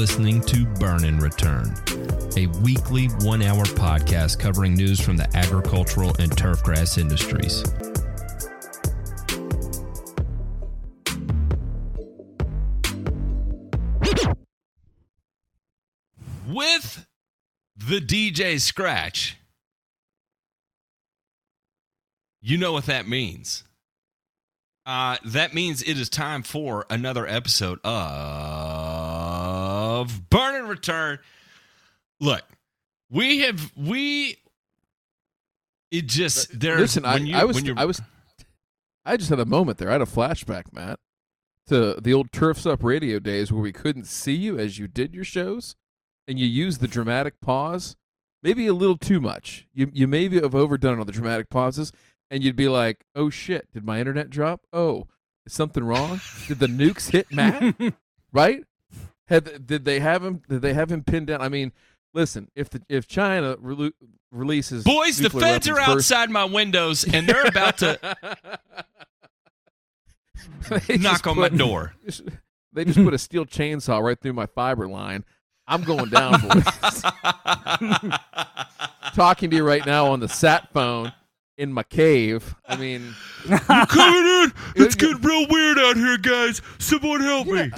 Listening to Burn and Return, a weekly one hour podcast covering news from the agricultural and turfgrass industries. With the DJ Scratch, you know what that means. Uh, that means it is time for another episode of Burn and Return. Look, we have we. It just there. Listen, I, you, I was, I was, I just had a moment there. I had a flashback, Matt, to the old Turfs Up radio days where we couldn't see you as you did your shows, and you used the dramatic pause, maybe a little too much. You you maybe have overdone on the dramatic pauses, and you'd be like, "Oh shit, did my internet drop? Oh, is something wrong? did the nukes hit Matt? right? Had did they have him? Did they have him pinned down? I mean." Listen, if the if China relu- releases boys, the feds are weapons first- outside my windows and they're about to knock on my door. just- They just put a steel chainsaw right through my fiber line. I'm going down, boys. Talking to you right now on the sat phone in my cave. I mean, you Coming in. It's getting real weird out here, guys. Someone help yeah.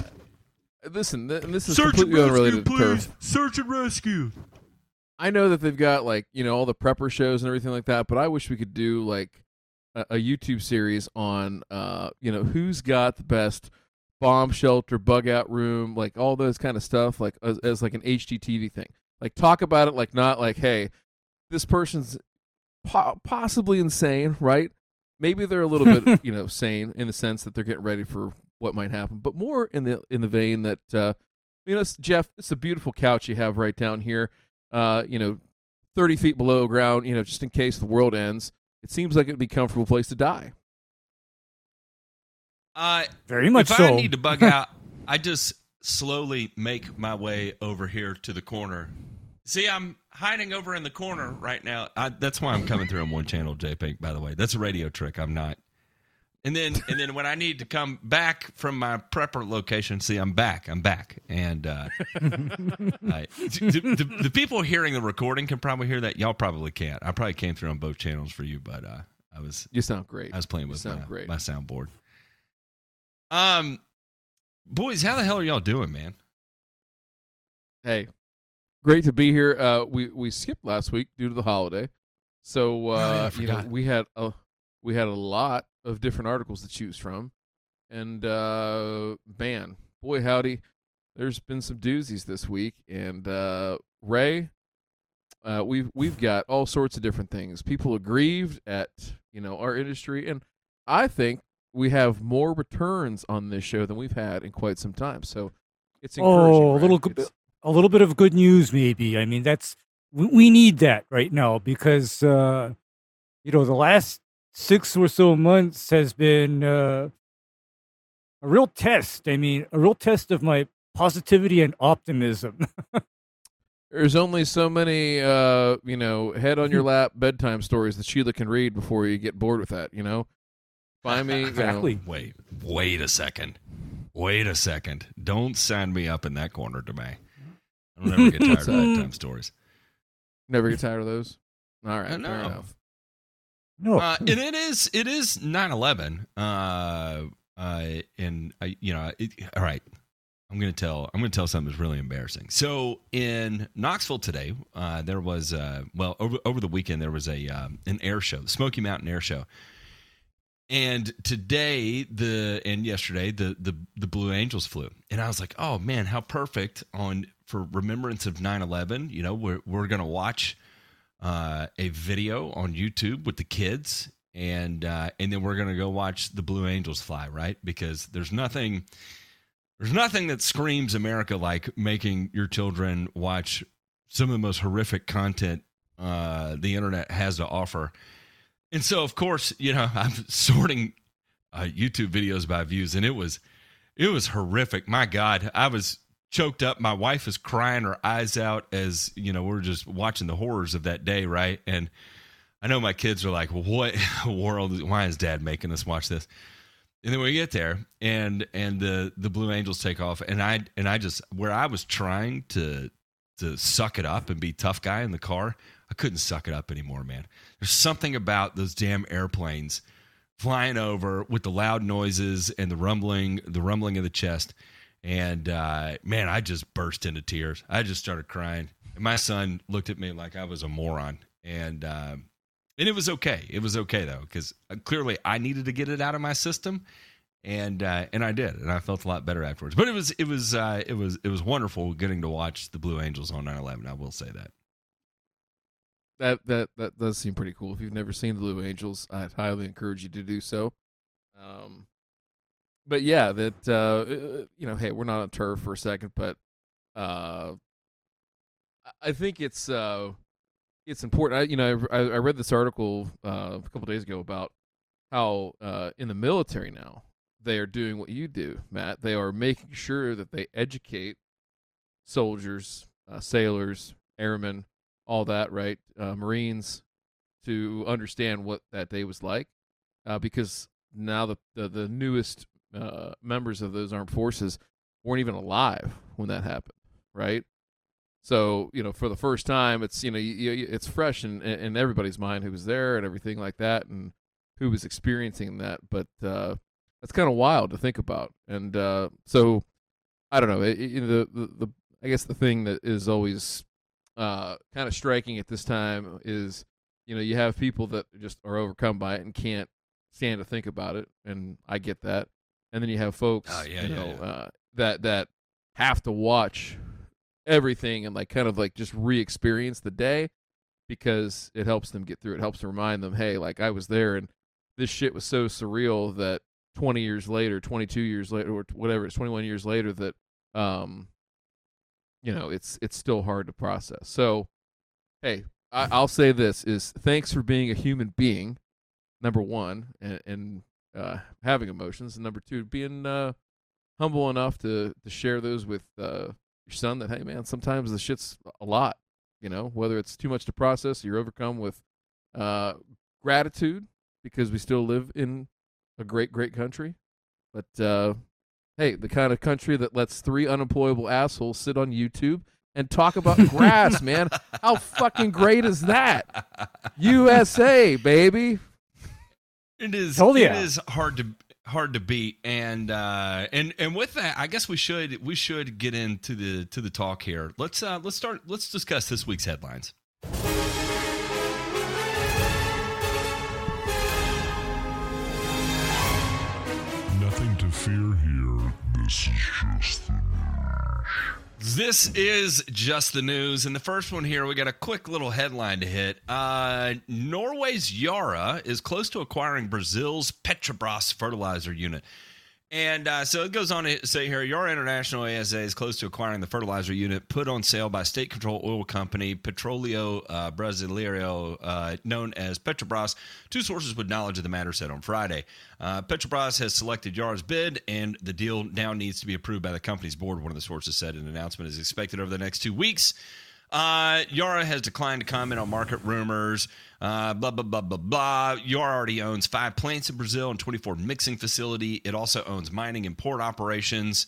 Listen, th- this is Search and completely rescue, unrelated to please. turf. Search and rescue. I know that they've got like you know all the prepper shows and everything like that, but I wish we could do like a, a YouTube series on uh you know who's got the best bomb shelter, bug out room, like all those kind of stuff, like as, as like an HGTV thing. Like talk about it, like not like hey, this person's po- possibly insane, right? Maybe they're a little bit you know sane in the sense that they're getting ready for what might happen, but more in the in the vein that uh you know Jeff, it's a beautiful couch you have right down here uh, you know, 30 feet below ground, you know, just in case the world ends. It seems like it'd be a comfortable place to die. Uh, Very much if so. I need to bug out, I just slowly make my way over here to the corner. See, I'm hiding over in the corner right now. I, that's why I'm coming through on one channel, JPEG. By the way, that's a radio trick. I'm not. And then, and then when I need to come back from my prepper location, see, I'm back. I'm back, and uh, I, the, the, the people hearing the recording can probably hear that. Y'all probably can't. I probably came through on both channels for you, but uh, I was You sound great. I was playing with sound my, great. my soundboard. Um, boys, how the hell are y'all doing, man? Hey, great to be here. Uh, we we skipped last week due to the holiday, so Oh, yeah, uh, you know we had a we had a lot of different articles to choose from, and uh, man, boy howdy, there's been some doozies this week, and uh, Ray. Uh, we've we've got all sorts of different things. People aggrieved at you know our industry, and I think we have more returns on this show than we've had in quite some time. So it's encouraging. Oh, a little good- It's- a little bit of good news, maybe. I mean, that's we, we need that right now because uh, you know the last six or so months has been uh, a real test. I mean, a real test of my positivity and optimism. There's only so many, uh, you know, head on your lap bedtime stories that Sheila can read before you get bored with that. You know, find me. you know- Exactly. Wait, wait a second. Wait a second. Don't sign me up in that corner, Demay. I don't ever get tired of bedtime stories. never get tired of those. All right, Uh, fair enough. No, Uh, and it is it is 9-11. Uh, uh, and I, you know, it, all right. I'm gonna tell. I'm gonna tell something that's really embarrassing. So in Knoxville today, uh, there was uh, well over over the weekend there was a um, an air show, the Smoky Mountain Air Show, and today the and yesterday the the the Blue Angels flew, and I was like, oh man, how perfect on for remembrance of 9/11. You know, we're we're gonna watch uh, a video on YouTube with the kids, and uh, and then we're gonna go watch the Blue Angels fly, right? Because there's nothing, there's nothing that screams America like making your children watch some of the most horrific content uh, the internet has to offer. And so, of course, you know, I'm sorting uh, YouTube videos by views, and it was it was horrific. My God, I was choked up. My wife is crying her eyes out as you know we're just watching the horrors of that day, right? And I know my kids are like, "What world? Why is Dad making us watch this?" And then we get there, and and the the Blue Angels take off, and I and I just where I was trying to to suck it up and be tough guy in the car, I couldn't suck it up anymore, man. There's something about those damn airplanes flying over with the loud noises and the rumbling, the rumbling of the chest. And uh, man, I just burst into tears. I just started crying. And my son looked at me like I was a moron. And uh, and it was okay. It was okay though, because clearly I needed to get it out of my system, and uh, and I did, and I felt a lot better afterwards. But it was it was uh, it was it was wonderful getting to watch the Blue Angels on 9/11. I will say that. That that that does seem pretty cool. If you've never seen the Blue Angels, I'd highly encourage you to do so. Um, but yeah, that uh, you know, hey, we're not on turf for a second, but uh, I think it's uh, it's important. I, you know, I, I read this article uh, a couple days ago about how uh, in the military now they are doing what you do, Matt. They are making sure that they educate soldiers, uh, sailors, airmen, all that, right? Uh, Marines to understand what that day was like, uh, because now the the, the newest uh, members of those armed forces weren't even alive when that happened, right? So you know, for the first time, it's you know, you, you, it's fresh in in everybody's mind who was there and everything like that, and who was experiencing that. But uh, that's kind of wild to think about. And uh, so, I don't know. It, it, the, the the I guess the thing that is always uh, kind of striking at this time is, you know, you have people that just are overcome by it and can't stand to think about it, and I get that. And then you have folks, Oh, yeah, you yeah, know, yeah. Uh, that that have to watch everything and like kind of like just re-experience the day because it helps them get through. It helps to remind them, hey, like I was there and this shit was so surreal that 20 years later, 22 years later, or whatever, it's 21 years later that, um, you know, it's it's still hard to process. So, hey, I, I'll say this: is thanks for being a human being, number one, and, and uh, having emotions, and number two, being uh, humble enough to to share those with uh, your son. That hey, man, sometimes the shit's a lot. You know, whether it's too much to process, you're overcome with uh, gratitude because we still live in a great, great country. But uh, hey, the kind of country that lets three unemployable assholes sit on YouTube and talk about grass, man. How fucking great is that? USA, baby. It is. Hell It yeah. is hard to hard to beat, and uh, and and with that, I guess we should we should get into the to the talk here. Let's uh, let's start. Let's discuss this week's headlines. Nothing to fear here. This is just the news. This is just the news, and the first one here, we got a quick little headline to hit. Uh, Norway's Yara is close to acquiring Brazil's Petrobras fertilizer unit. And uh, so it goes on to say here Yara International ASA is close to acquiring the fertilizer unit put on sale by state controlled oil company Petroleo uh, Brasileiro, uh, known as Petrobras. Two sources with knowledge of the matter said on Friday. Uh, Petrobras has selected Yara's bid, and the deal now needs to be approved by the company's board, one of the sources said. An announcement is expected over the next two weeks. Uh, Yara has declined to comment on market rumors. Uh, blah blah blah blah blah. Yara already owns five plants in Brazil and 24 mixing facility. It also owns mining and port operations,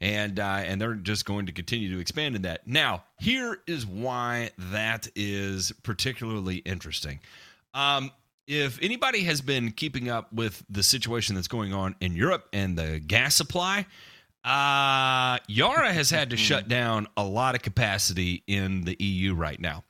and uh, and they're just going to continue to expand in that. Now, here is why that is particularly interesting. Um, if anybody has been keeping up with the situation that's going on in Europe and the gas supply, uh, Yara has had to shut down a lot of capacity in the EU right now.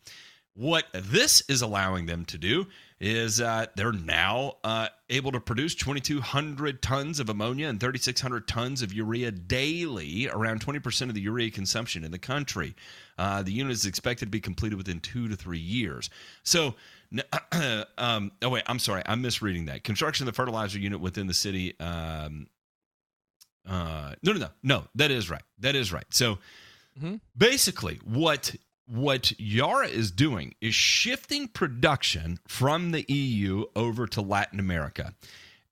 What this is allowing them to do is uh, they're now uh, able to produce 2,200 tons of ammonia and 3,600 tons of urea daily, around 20% of the urea consumption in the country. Uh, the unit is expected to be completed within two to three years. So, um, oh wait, I'm sorry, I'm misreading that. Construction of the fertilizer unit within the city. Um, uh, no, no, no, no. That is right. That is right. So, Mhm. basically, what what Yara is doing is shifting production from the EU over to Latin America.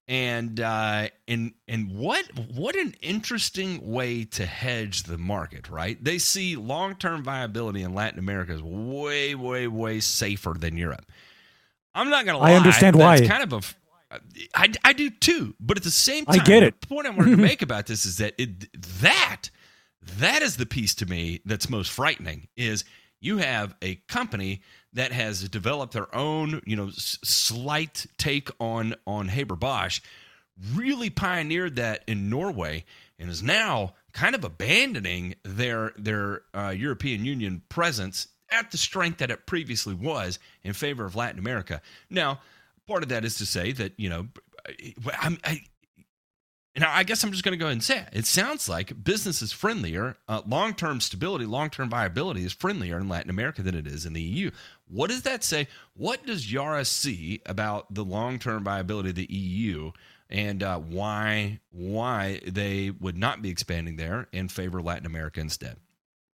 And uh, and and what what an interesting way to hedge the market, right? They see long term viability in Latin America is way way way safer than Europe. I'm not gonna lie. I understand that's why. Kind of a I, I do too, but at the same time, I get it. The point I wanted to make about this is that it, that that is the piece to me that's most frightening. Is you have a company that has developed their own, you know, s- slight take on on Haber Bosch, really pioneered that in Norway, and is now kind of abandoning their their uh, European Union presence at the strength that it previously was in favor of Latin America. Now, part of that is to say that you know, I'm, I, and I guess I'm just going to go ahead and say it. It sounds like business is friendlier, uh, long term stability, long term viability is friendlier in Latin America than it is in the EU. What does that say? What does Yara see about the long term viability of the EU? And uh, why why they would not be expanding there and favor Latin America instead?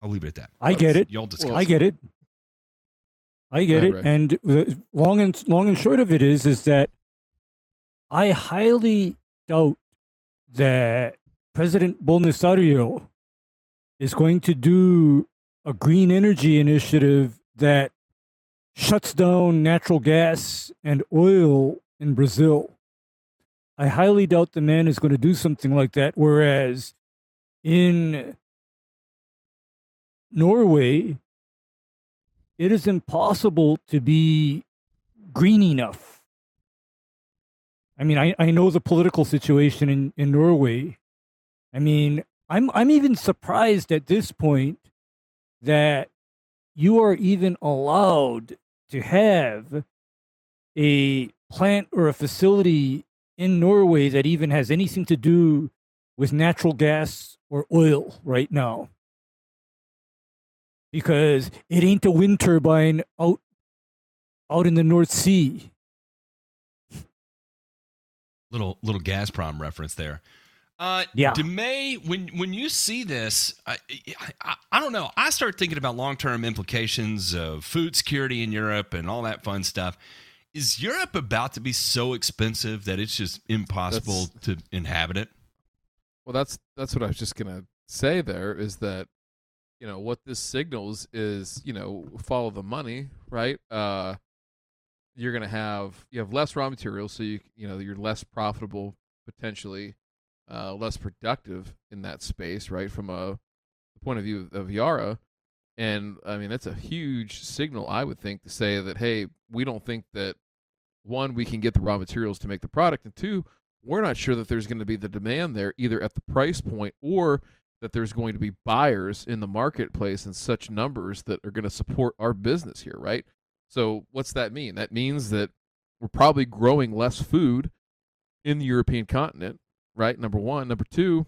I'll leave it at that. I get it. Y'all discuss. I get it. I get Right, it. right. And the long and long and short of it is, is that I highly doubt that President Bolsonaro is going to do a green energy initiative that shuts down natural gas and oil in Brazil. I highly doubt the man is going to do something like that. Whereas in Norway, it is impossible to be green enough. I mean, I, I know the political situation in, in Norway. I mean, I'm I'm even surprised at this point that you are even allowed to have a plant or a facility in Norway that even has anything to do with natural gas or oil right now because it ain't a wind turbine out out in the North Sea. Little little Gazprom reference there. Uh, Yeah. Demay, when when you see this, I, I I don't know. I start thinking about long term implications of food security in Europe and all that fun stuff. Is Europe about to be so expensive that it's just impossible to inhabit it? Well, that's that's what I was just gonna say. There is that, you know, what this signals is, you know, follow the money, right? Uh, you're gonna have you have less raw materials, so you you know you're less profitable potentially, uh, less productive in that space, right? From a point of view of Yara, and I mean that's a huge signal, I would think, to say that hey, we don't think that one we can get the raw materials to make the product, and two, we're not sure that there's going to be the demand there either at the price point or that there's going to be buyers in the marketplace in such numbers that are going to support our business here, right? So, what's that mean? That means that we're probably growing less food in the European continent, right? Number one. Number two,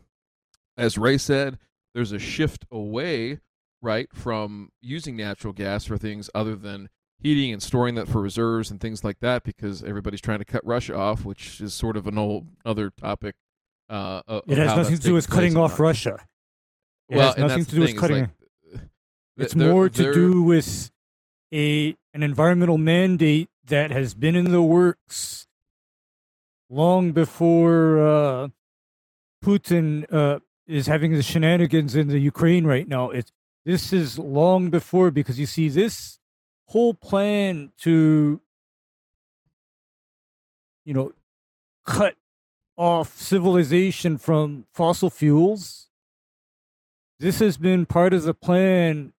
as Ray said, there's a shift away, right, from using natural gas for things other than heating and storing that for reserves and things like that because everybody's trying to cut Russia off, which is sort of an old other topic. Uh, It has nothing to do with cutting off Russia. It well, has nothing to do with cutting. like, it's they're- more to do with a an environmental mandate that has been in the works long before uh, Putin uh, is having the shenanigans in the Ukraine right now. It's this is long before because you see this whole plan to you know cut off civilization from fossil fuels. This has been part of the plan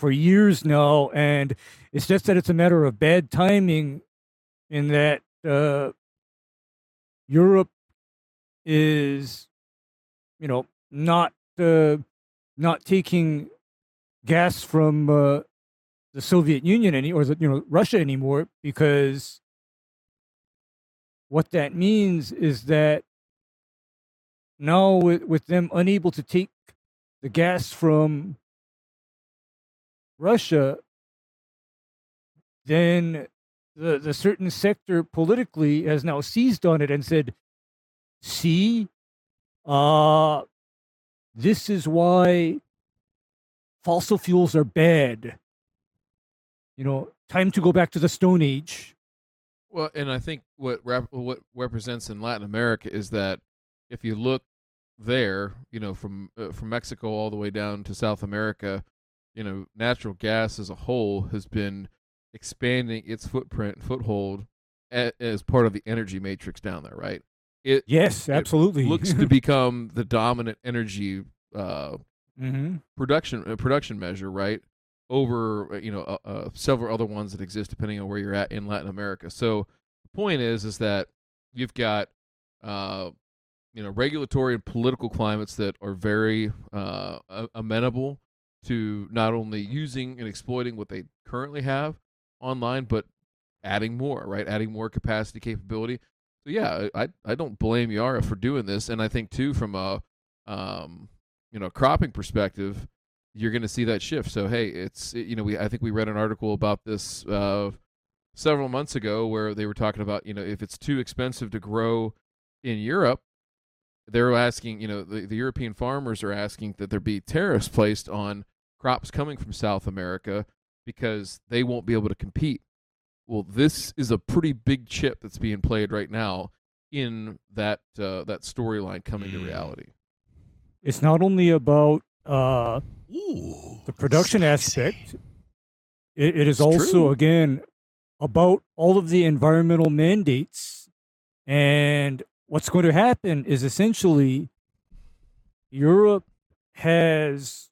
for years now, and it's just that it's a matter of bad timing in that uh, Europe is, you know, not uh, not taking gas from uh, the Soviet Union any or the, you know Russia anymore because what that means is that now with, with them unable to take the gas from Russia, then the, the certain sector politically has now seized on it and said, see, uh, this is why fossil fuels are bad. You know, time to go back to the Stone Age. Well, and I think what rep- what represents in Latin America is that if you look there, you know, from uh, from Mexico all the way down to South America, you know, natural gas as a whole has been expanding its footprint foothold a- as part of the energy matrix down there, right? It Yes, it absolutely. looks to become the dominant energy uh, hmm production uh, production measure, right? Over uh, you know uh, uh, several other ones that exist depending on where you're at in Latin America. So the point is is that you've got uh, you know regulatory and political climates that are very uh, amenable to not only using and exploiting what they currently have online, but adding more, right? Adding more capacity capability. So yeah, I I don't blame Yara for doing this, and I think too from a um, you know cropping perspective, you're going to see that shift. So hey, it's you know we I think we read an article about this uh, several months ago where they were talking about you know if it's too expensive to grow in Europe, they're asking you know the, the European farmers are asking that there be tariffs placed on crops coming from South America because they won't be able to compete. Well, this is a pretty big chip that's being played right now in that uh, that storyline coming to Mm. reality. It's not only about uh, Ooh, the production spicy. aspect. It, it is It's also true. again about all of the environmental mandates, and what's going to happen is essentially Europe has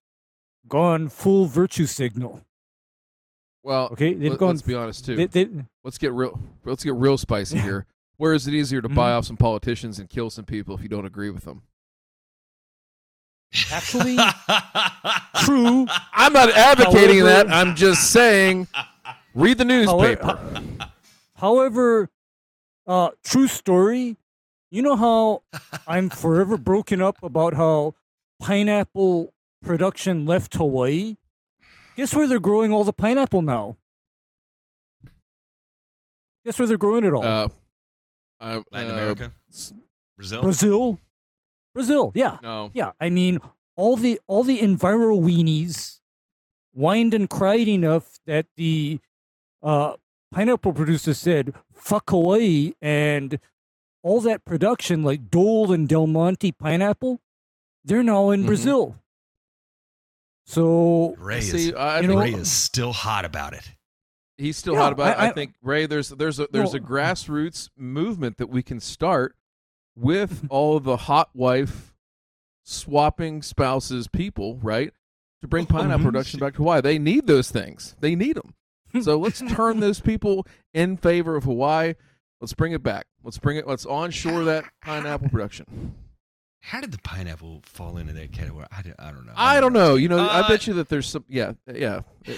gone full virtue signal. Well, Okay, they've let, gone. us be honest too. they- they- let's get real. Let's get real spicy here. Where is it easier to Mhm. buy off some politicians and kill some people if you don't agree with them? Actually, true. I'm not advocating However- that. I'm just saying, read the newspaper. However, uh, true story. You know how I'm forever broken up about how pineapple production left Hawaii. Guess where they're growing all the pineapple now? Guess where they're growing it all? Uh, uh, Latin uh, America, s- Brazil. Brazil. Brazil. Yeah. No, Yeah, I mean, all the all the enviro weenies whined and cried enough that the uh, pineapple producers said "fuck Hawaii" and all that production, like Dole and Del Monte pineapple, they're now in Mhm. Brazil. So Ray see, is I you think know- Ray is still hot about it. he's still Yeah, hot about. it. I- I, I- think Ray, there's there's a there's a grassroots movement that we can start with all of the hot wife swapping spouses people, right? To bring pineapple Mhm. production back to Hawaii. They need those things. They need them. So let's turn those people in favor of Hawaii. Let's bring it back. Let's bring it. Let's onshore that pineapple production. How did the pineapple fall into that category? I, don't- I don't know. I don't know. You know, I Uh, bet you that there's some. Yeah, yeah.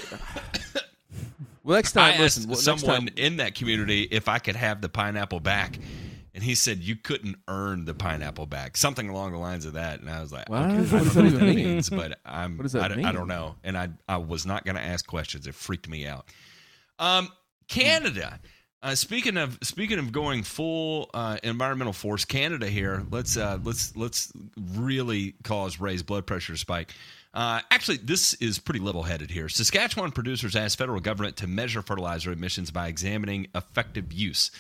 Well, next I time, asked listen. well, someone time, in that community if I could have the pineapple back, and he said you couldn't earn the pineapple back, something along the lines of that. And I was like, What? okay, I does don't that know what that mean? means, but I'm, What does that I, don't- I don't know, and I I was not going to ask questions. It freaked me out. Um, Canada. Uh, speaking of speaking of going full uh, environmental force, Canada here. Let's uh, let's let's really cause Ray's blood pressure spike. Uh, actually, this is pretty level-headed here. Saskatchewan producers asked federal government to measure fertilizer emissions by examining effective use.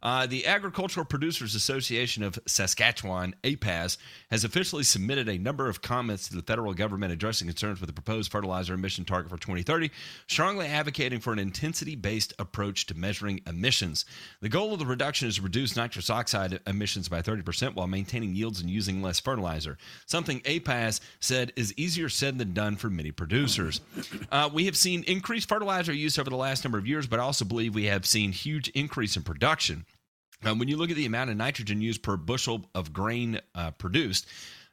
Uh, the Agricultural Producers Association of Saskatchewan, APAS, has officially submitted a number of comments to the federal government addressing concerns with the proposed fertilizer emission target for 2030, strongly advocating for an intensity based approach to measuring emissions. The goal of the reduction is to reduce nitrous oxide emissions by 30% while maintaining yields and using less fertilizer, something APAS said is easier said than done for many producers. Uh, we have seen increased fertilizer use over the last number of years, but I also believe we have seen huge increase in production. Um, when you look at the amount of nitrogen used per bushel of grain uh, produced,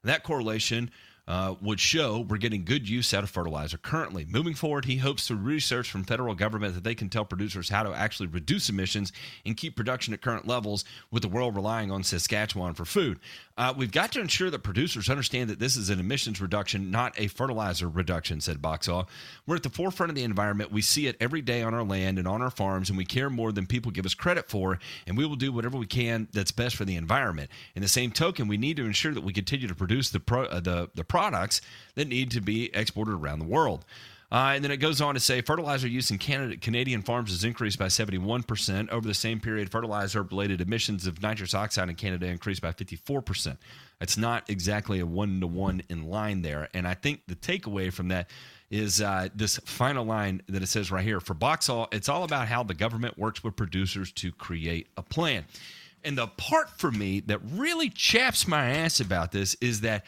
that correlation uh, would show we're getting good use out of fertilizer currently. Moving forward, he hopes through research from federal government that they can tell producers how to actually reduce emissions and keep production at current levels with the world relying on Saskatchewan for food. Uh, we've got to ensure that producers understand that this is an emissions reduction, not a fertilizer reduction, said Boxall. We're at the forefront of the environment. We see it every day on our land and on our farms, and we care more than people give us credit for, and we will do whatever we can that's best for the environment. In the same token, we need to ensure that we continue to produce the, pro, uh, the, the products that need to be exported around the world. Uh, and then it goes on to say fertilizer use in Canada, Canadian farms has increased by 71%. Over the same period, fertilizer related emissions of nitrous oxide in Canada increased by 54%. It's not exactly a one to one in line there. And I think the takeaway from that is uh, this final line that it says right here for Boxall, it's all about how the government works with producers to create a plan. And the part for me that really chaps my ass about this is that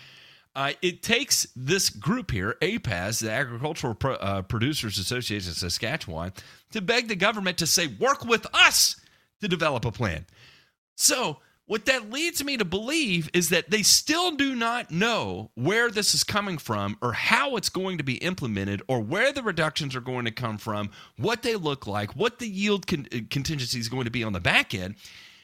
uh, it takes this group here, APAS, the Agricultural Pro, uh, Producers Association of Saskatchewan, to beg the government to say, work with us to develop a plan. So, what that leads me to believe is that they still do not know where this is coming from or how it's going to be implemented or where the reductions are going to come from, what they look like, what the yield con- uh, contingency is going to be on the back end.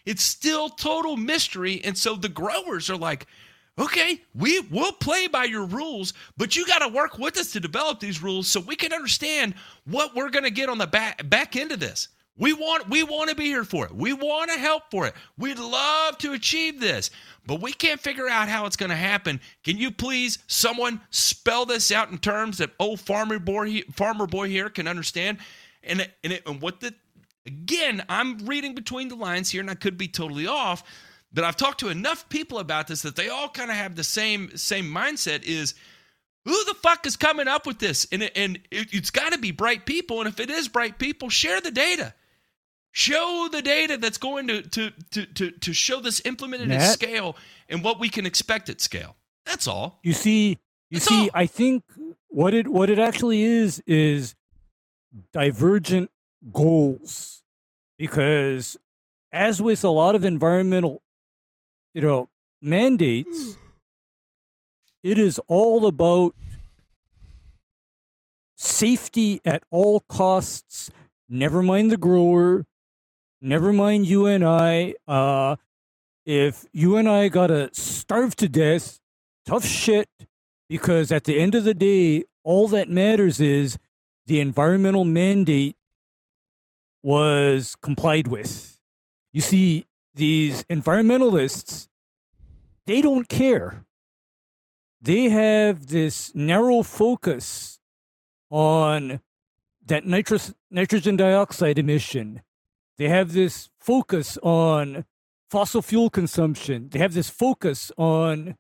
It's still total mystery. And so the growers are like, okay, we will play by your rules, but you got to work with us to develop these rules so we can understand what we're going to get on the back back end of this. We want we want to be here for it. We want to help for it. We'd love to achieve this, but we can't figure out how it's going to happen. Can you please someone spell this out in terms that old farmer boy farmer boy here can understand? And and, it, and what the again, I'm reading between the lines here and I could be totally off but I've talked to enough people about this that they all kind of have the same same mindset is who the fuck is coming up with this? And, and it, has got to be bright people. And if it is bright people, share the data. Show the data that's going to to to to, to show this implemented Matt, at scale and what we can expect at scale. That's all. You see, you that's see, all. I think what it what it actually is is divergent goals. Because as with a lot of environmental you know, mandates, it is all about safety at all costs. Never mind the grower. Never mind you and I. Uh, if you and I gotta starve to death, tough shit. Because at the end of the day, all that matters is the environmental mandate was complied with. You see, these environmentalists, they don't care. They have this narrow focus on that nitrous, nitrogen dioxide emission. They have this focus on fossil fuel consumption. They have this focus on.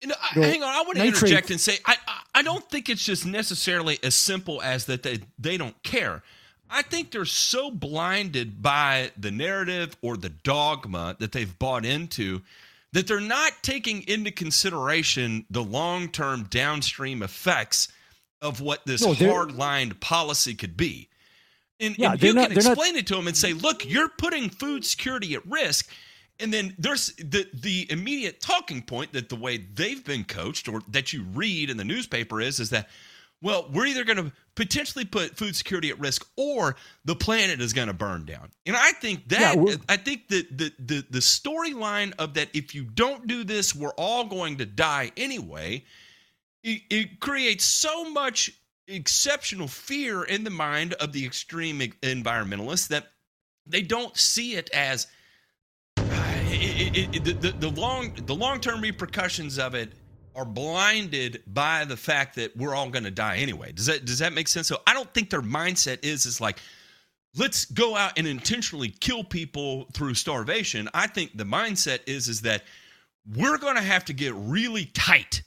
You know, I, hang on, I want to nitrate. interject and say I, I don't think it's just necessarily as simple as that they, they don't care. I think they're so blinded by the narrative or the dogma that they've bought into that they're not taking into consideration the long term downstream effects of what this no, hard lined policy could be. And, yeah, and you not, can explain not... it to them and say, look, you're putting food security at risk. And then there's the the immediate talking point that the way they've been coached or that you read in the newspaper is is that well, we're either going to potentially put food security at risk or the planet is going to burn down. And I think that yeah, I think that the the the storyline of that if you don't do this, we're all going to die anyway. It, it creates so much exceptional fear in the mind of the extreme environmentalists that they don't see it as uh, it, it, the, the long the long term repercussions of it are blinded by the fact that we're all going to die anyway. Does that does that make sense? So I don't think their mindset is is like let's go out and intentionally kill people through starvation. I think the mindset is is that we're going to have to get really tight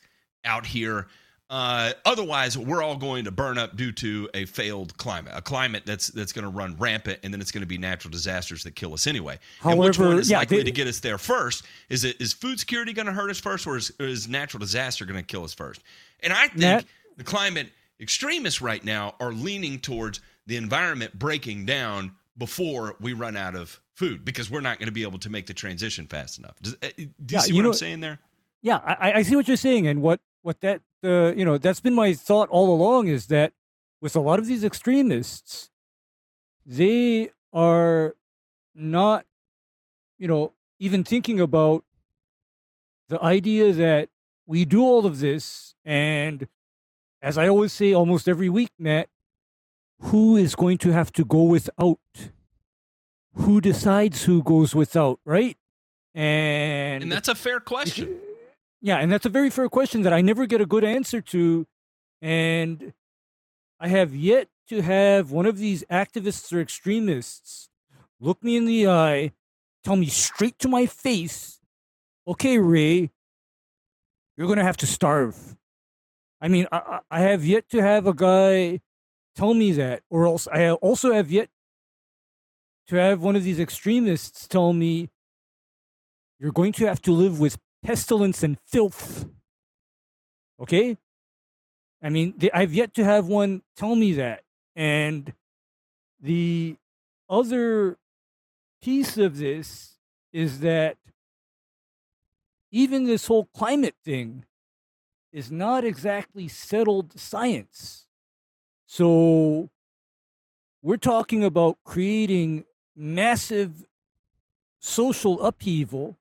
out here uh, otherwise, we're all going to burn up due to a failed climate, a climate that's that's going to run rampant, and then it's going to be natural disasters that kill us anyway. However, and which one is yeah, likely they, to get us there first? Is it is food security going to hurt us first, or is, or is natural disaster going to kill us first? And I think Nat, the climate extremists right now are leaning towards the environment breaking down before we run out of food because we're not going to be able to make the transition fast enough. Does, uh, do you yeah, see what you know, I'm saying there? yeah, I, I see what you're saying, and what what that uh, you know that's been my thought all along is that with a lot of these extremists, they are not, you know, even thinking about the idea that we do all of this, and as I always say, almost every week, Matt, who is going to have to go without? Who decides who goes without, right? And, And that's a fair question. Yeah, and that's a very fair question that I never get a good answer to. And I have yet to have one of these activists or extremists look me in the eye, tell me straight to my face, okay, Ray, you're going to have to starve. I mean, I, I have yet to have a guy tell me that, or else I also have yet to have one of these extremists tell me you're going to have to live with pestilence and filth. Okay? I mean, the, I've yet to have one tell me that. And the other piece of this is that even this whole climate thing is not exactly settled science. So we're talking about creating massive social upheaval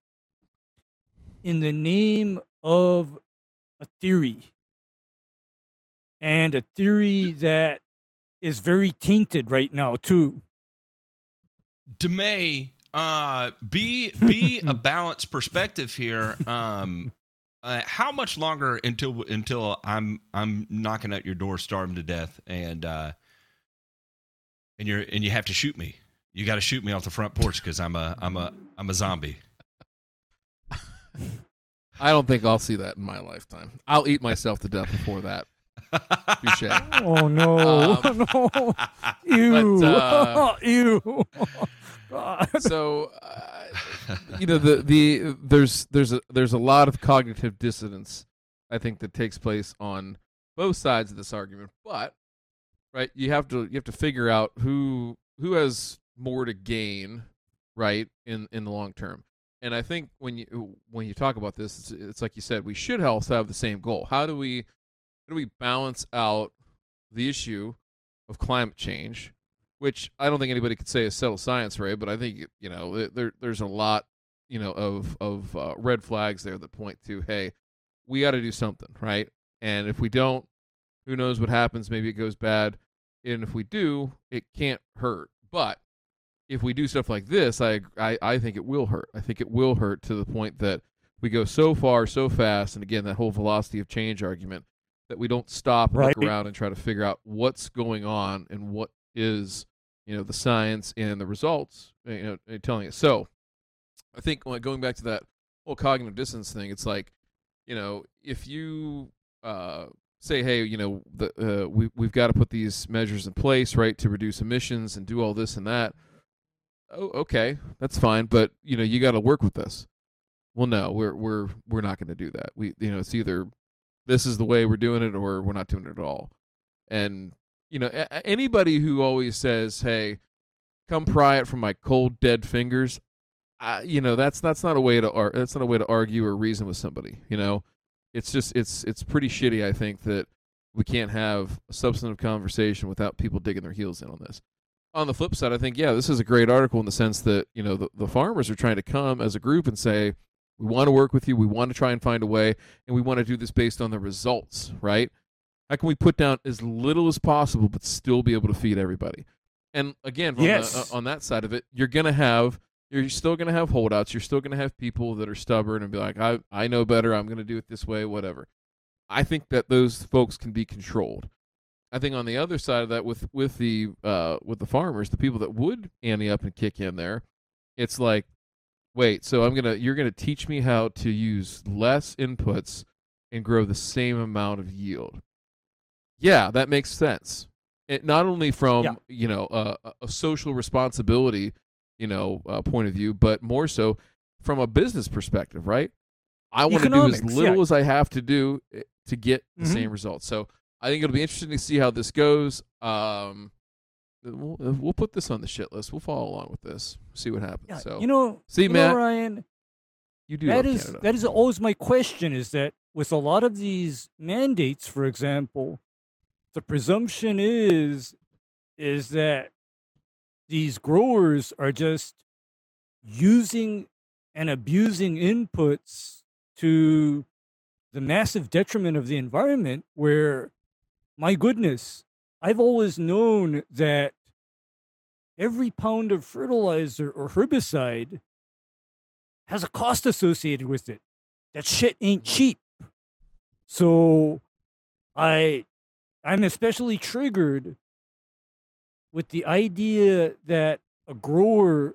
in the name of a theory. And a theory that is very tainted right now, too. DeMay, uh, be be a balanced perspective here. Um, uh, how much longer until until I'm I'm knocking at your door, starving to death, and uh, and you're and you have to shoot me. You got to shoot me off the front porch because I'm a I'm a I'm a zombie. I don't think I'll see that in my lifetime. I'll eat myself to death before that. Oh, no. Um, no. Ew. but, uh, Ew. God. so uh, you know the the there's there's a there's a lot of cognitive dissonance I think that takes place on both sides of this argument but right you have to you have to figure out who who has more to gain right in in the long term and I think when you when you talk about this it's, it's like you said we should also have the same goal how do we how do we balance out the issue of climate change which I don't think anybody could say is settled science, Ray. But I think you know there there's a lot you know of of uh, red flags there that point to hey, we got to do something, right? And if we don't, who knows what happens? Maybe it goes bad, and if we do, it can't hurt. But if we do stuff like this, I I, I think it will hurt. I think it will hurt to the point that we go so far so fast, and again that whole velocity of change argument that we don't stop and Right. look around and try to figure out what's going on and what is you know the science and the results you know telling us so i think like, going back to that whole cognitive dissonance thing it's like you know if you uh say hey you know the uh, we, we've got to put these measures in place right to reduce emissions and do all this and that oh okay that's fine but you know you got to work with this. Well no we're we're we're not going to do that. We you know it's either this is the way we're doing it or we're not doing it at all. And you know a- anybody who always says hey come pry it from my cold dead fingers uh, you know that's that's not a way to ar- that's not a way to argue or reason with somebody you know? It's just it's it's pretty shitty i think that we can't have a substantive conversation without people digging their heels in on this on the flip side i think yeah this is a great article in the sense that you know the, the farmers are trying to come as a group and say we want to work with you we want to try and find a way and we want to do this based on the results right? How can we put down as little as possible but still be able to feed everybody? And again Yes. the, uh, on that side of it you're going to have you're still going to have holdouts you're still going to have people that are stubborn and be like i i know better i'm going to do it this way whatever. I think that those folks can be controlled i think on the other side of that with with the uh with the farmers the people that would ante up and kick in there it's like wait so i'm going to you're going to teach me how to use less inputs and grow the same amount of yield yeah that makes sense it, not only from Yeah. you know uh, a- social responsibility you know uh, point of view but more so from a business perspective right i want to do as little yeah. as i have to do eh, to get the Mhm. same results so i think it'll be interesting to see how this goes um we'll, we'll put this on the shit list we'll follow along with this see what happens Yeah, so you know, See, you Matt? know, Ryan, You do That is Canada. that is always my question. Is that with a lot of these mandates, for example, the presumption is is that these growers are just using and abusing inputs to the massive detriment of the environment where my goodness i've always known that every pound of fertilizer or herbicide has a cost associated with it. That shit ain't cheap. So i i'm especially triggered with the idea that a grower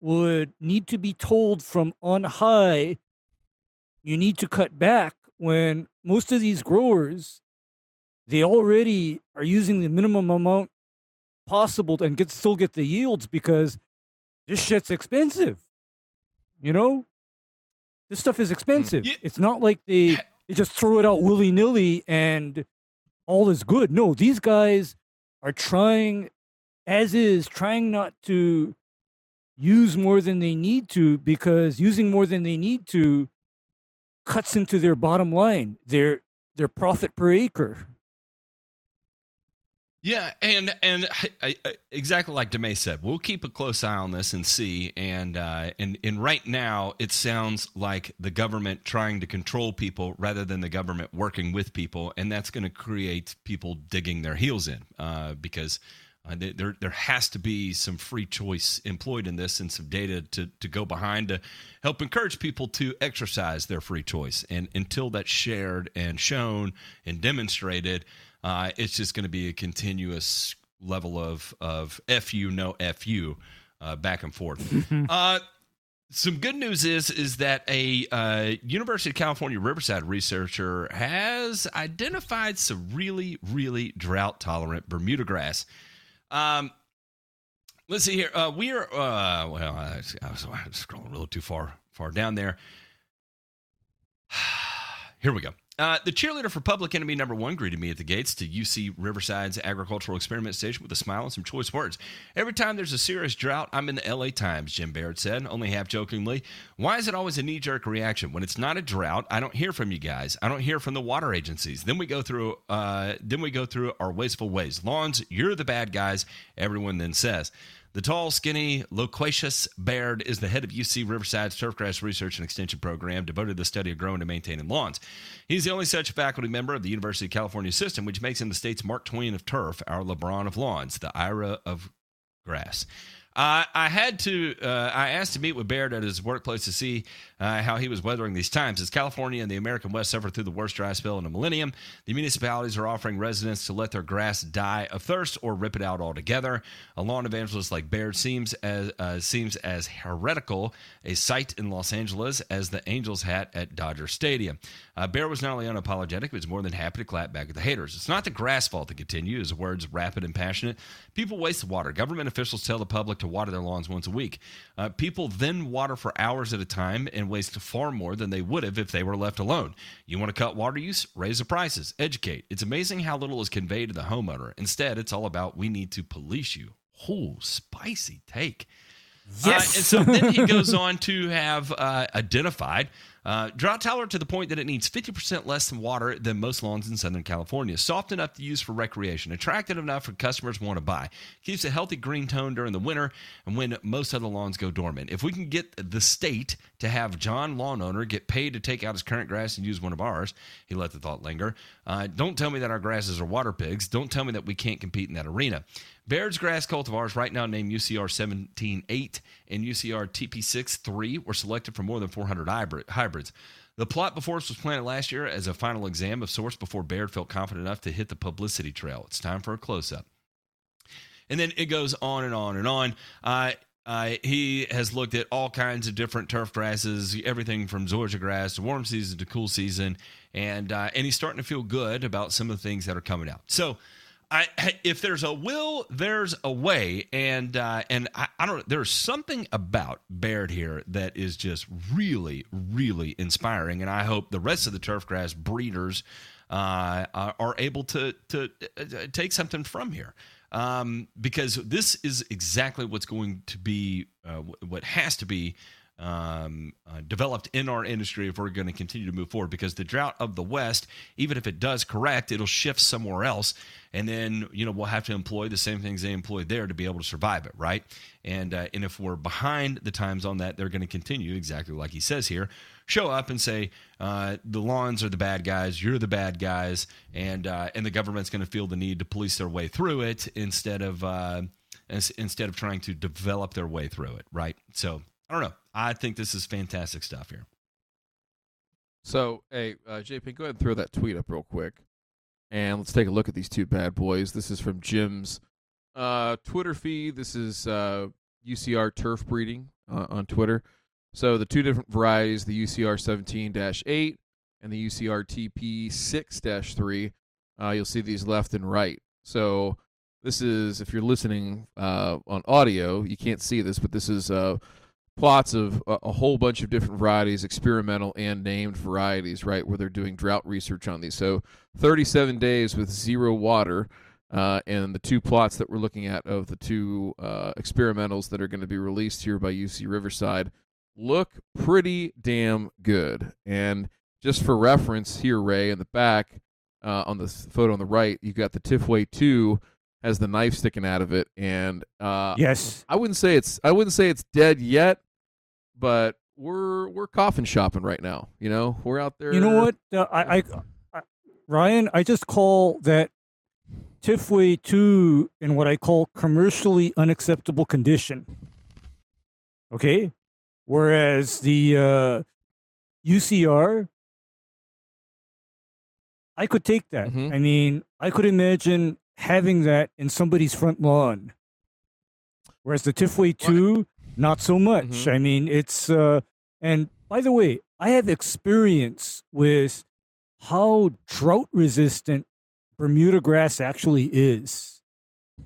would need to be told from on high you need to cut back when most of these growers they already are using the minimum amount possible and get still get the yields because this shit's expensive you know? This stuff is mm. expensive. Yeah. it's not like they they just throw it out willy-nilly and all is good. No these guys are trying as is trying not to use more than they need to because using more than they need to cuts into their bottom line their their profit per acre Yeah, and and I, I, exactly like Demay said, we'll keep a close eye on this and see. And uh, and and right now, it sounds like the government trying to control people rather than the government working with people, and that's going to create people digging their heels in uh, because. Uh, there, there has to be some free choice employed in this and some data to, to go behind to help encourage people to exercise their free choice. And until that's shared and shown and demonstrated, uh, it's just going to be a continuous level of of fu no fu uh, back and forth. uh, some good news is is that a uh, University of California Riverside researcher has identified some really really drought tolerant Bermuda grass. Um, let's see here. Uh, we are uh, well. I, was I was scrolling a little too far far down there. Here we go. Uh, the cheerleader for public enemy number one greeted me at the gates to UC Riverside's agricultural experiment station with a smile and some choice words. Every time there's a serious drought, I'm in the LA Times, Jim Baird said, only half jokingly. Why is it always a knee jerk reaction? When it's not a drought, I don't hear from you guys. I don't hear from the water agencies. Then we go through uh, then we go through our wasteful ways. Lawns, you're the bad guys, everyone then says. The tall, skinny, loquacious Baird is the head of UC Riverside's Turfgrass Research and Extension Program devoted to the study of growing and maintaining lawns. He's the only such faculty member of the University of California system, which makes him the state's Mark Twain of turf, our LeBron of lawns, the Ira of grass. Uh, I had to. Uh, I asked to meet with Baird at his workplace to see uh, how he was weathering these times. As California and the American West suffer through the worst dry spell in a millennium, the municipalities are offering residents to let their grass die of thirst or rip it out altogether. A lawn evangelist like Baird seems as uh, seems as heretical a sight in Los Angeles as the Angels hat at Dodger Stadium. Uh, Baird was not only unapologetic, but was more than happy to clap back at the haters. It's not the grass fault to continue. His words rapid and passionate. People waste water. Government officials tell the public to water their lawns once a week. Uh, people then water for hours at a time and waste far more than they would have if they were left alone. You want to cut water use? Raise the prices. Educate. It's amazing how little is conveyed to the homeowner. Instead, it's all about we need to police you. Oh, spicy take. Yes. Uh, and so then he goes on to have uh, identified uh, drought tolerant to the point that it needs 50% less water than most lawns in Southern California. Soft enough to use for recreation, attractive enough for customers want to buy. Keeps a healthy green tone during the winter and when most other lawns go dormant. If we can get the state to have John lawn owner get paid to take out his current grass and use one of ours, he let the thought linger. Uh, don't tell me that our grasses are water pigs. Don't tell me that we can't compete in that arena. Baird's grass cultivars, right now named UCR 17.8 and UCR TP6.3, were selected from more than 400 hybrids. The plot before us was planted last year as a final exam of sorts before Baird felt confident enough to hit the publicity trail. It's time for a close up. And then it goes on and on and on. Uh, uh, he has looked at all kinds of different turf grasses, everything from Zoysia grass to warm season to cool season, and uh, and he's starting to feel good about some of the things that are coming out. So, I, if there's a will, there's a way, and uh, and I, I don't. There's something about Baird here that is just really, really inspiring, and I hope the rest of the turfgrass breeders uh, are able to to uh, take something from here um, because this is exactly what's going to be uh, what has to be um, uh, developed in our industry if we're going to continue to move forward. Because the drought of the West, even if it does correct, it'll shift somewhere else, and then you know we'll have to employ the same things they employed there to be able to survive it, right? And uh, and if we're behind the times on that, they're going to continue exactly like he says here. Show up and say uh, the lawns are the bad guys, you're the bad guys, and uh, and the government's going to feel the need to police their way through it instead of uh, instead of trying to develop their way through it, right? So I don't know. I think this is fantastic stuff here. So, hey, uh, JP, go ahead and throw that tweet up real quick, and let's take a look at these two bad boys. This is from Jim's uh, Twitter feed. This is uh, UCR turf breeding uh, on Twitter. So the two different varieties, the UCR 17-8 and the UCR TP 6-3. Uh, you'll see these left and right. So this is, if you're listening uh, on audio, you can't see this, but this is uh, plots of a, a whole bunch of different varieties, experimental and named varieties, right, where they're doing drought research on these. So 37 days with zero water. Uh, and the two plots that we're looking at of the two uh, experimentals that are going to be released here by UC Riverside look pretty damn good. And just for reference here, Ray, in the back, uh, on the photo on the right, you've got the Tifway 2 has the knife sticking out of it. And uh, Yes. I wouldn't say it's I wouldn't say it's dead yet, but we're we're coffin shopping right now. You know, we're out there. You know what? Uh, I, I, I, Ryan, I just call that Tifway 2 in what I call commercially unacceptable condition. Okay? Whereas the uh, UCR, I could take that. Mhm. I mean, I could imagine having that in somebody's front lawn. Whereas the Tifway 2, not so much. Mhm. I mean, it's, uh, and by the way, I have experience with how drought resistant Bermuda grass actually is.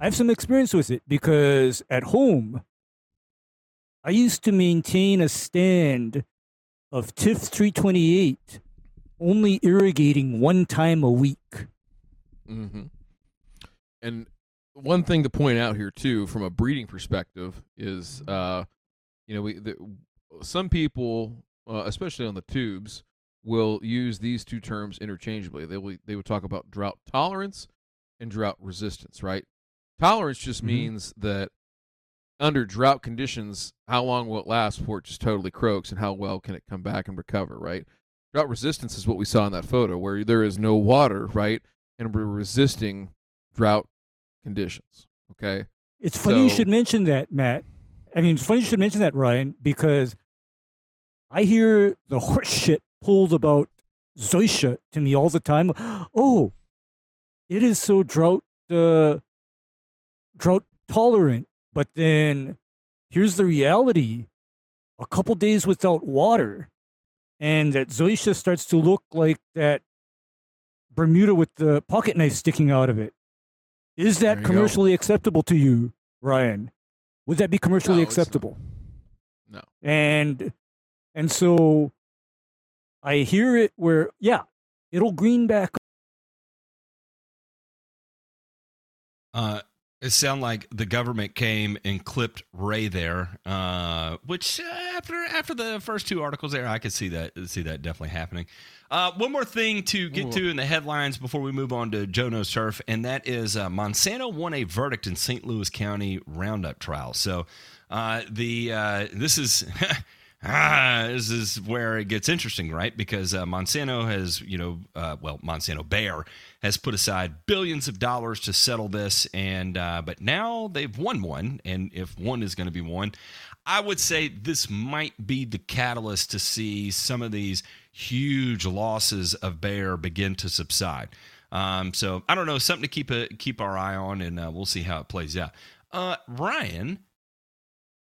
I have some experience with it because at home, I used to maintain a stand of TIF 328 only irrigating one time a week. hmm And one thing to point out here too, from a breeding perspective, is uh, you know we the, some people, uh, especially on the tubes, will use these two terms interchangeably. They will they would talk about drought tolerance and drought resistance, right? Tolerance just Mhm. means that under drought conditions, how long will it last before it just totally croaks, and how well can it come back and recover, right? Drought resistance is what we saw in that photo, where there is no water, right, and we're resisting drought conditions. Okay, It's funny you should mention that, Matt. I mean, it's funny you should mention that, Ryan, because I hear the horse shit pulled about Zoysia to me all the time. Oh, it is so drought uh, drought tolerant, but then here's the reality: a couple days without water, and that Zoysia starts to look like that Bermuda with the pocket knife sticking out of it. Is that you go. commercially acceptable to you, Ryan? Would that be commercially No, acceptable? No. And and so I hear it where yeah, it'll green back Uh, it sounded like the government came and clipped Ray there, uh, which uh, after after the first two articles there, I could see that see that definitely happening. Uh, one more thing to get Ooh. to in the headlines before we move on to Joe Knows Turf, and that is uh, Monsanto won a verdict in St. Louis County Roundup trial. So uh, the uh, this is. Ah, this is where it gets interesting, right? Because uh, Monsanto has, you know, uh, well, Monsanto Bayer has put aside billions of dollars to settle this, and uh, but now they've won one, and if one is going to be won, I would say this might be the catalyst to see some of these huge losses of Bayer begin to subside. Um, so I don't know, something to keep a keep our eye on, and uh, we'll see how it plays out. Uh, Ryan,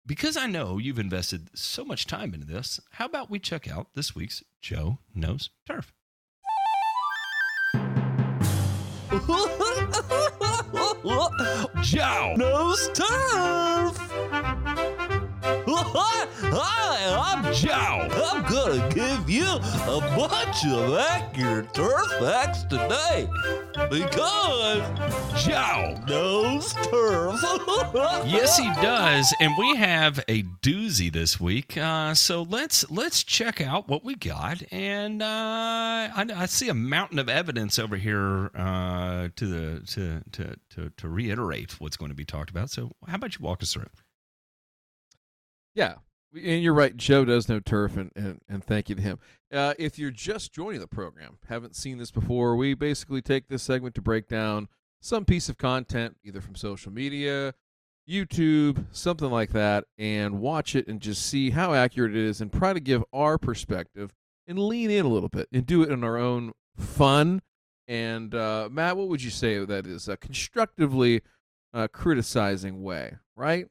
because I know you've invested so much time into this, how about we check out this week's Joe Knows Turf? Joe knows turf. Hi, I'm Joe. I'm gonna give you a bunch of accurate turf facts today because Joe knows turf. Yes, he does, and we have a doozy this week. Uh, so let's let's check out what we got. And uh, I, I see a mountain of evidence over here uh, to the to, to to to reiterate what's going to be talked about. So how about you walk us through? Yeah, and you're right. Joe does know turf, and and, and thank you to him. Uh, if you're just joining the program, haven't seen this before, we basically take this segment to break down some piece of content, either from social media, YouTube, something like that, and watch it and just see how accurate it is, and try to give our perspective and lean in a little bit and do it in our own fun. And uh, Matt, what would you say that is a constructively uh, criticizing way, right?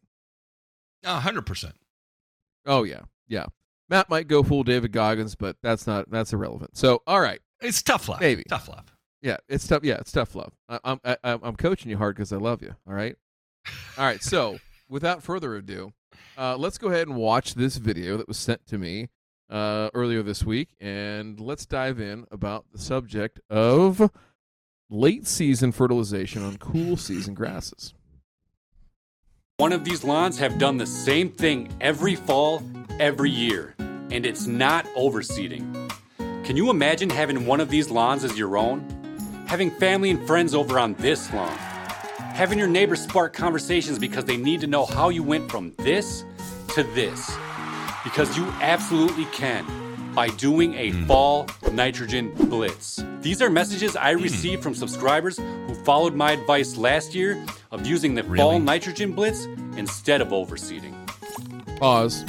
A hundred percent. Oh yeah, yeah. Matt might go full David Goggins, but that's not that's irrelevant. So all right, It's tough love. Maybe. tough love. yeah, it's tough. Yeah, it's tough love. I, I'm I, I'm coaching you hard because I love you. All right, all right. So without further ado, uh, let's go ahead and watch this video that was sent to me uh, earlier this week, and let's dive in about the subject of late season fertilization on cool season grasses. One of these lawns have done the same thing every fall, every year, and it's not overseeding. Can you imagine having one of these lawns as your own? Having family and friends over on this lawn? Having your neighbors spark conversations because they need to know how you went from this to this? Because you absolutely can by doing a mm. fall nitrogen blitz. These are messages I mm. received from subscribers who followed my advice last year of using the fall nitrogen blitz instead of overseeding. Pause.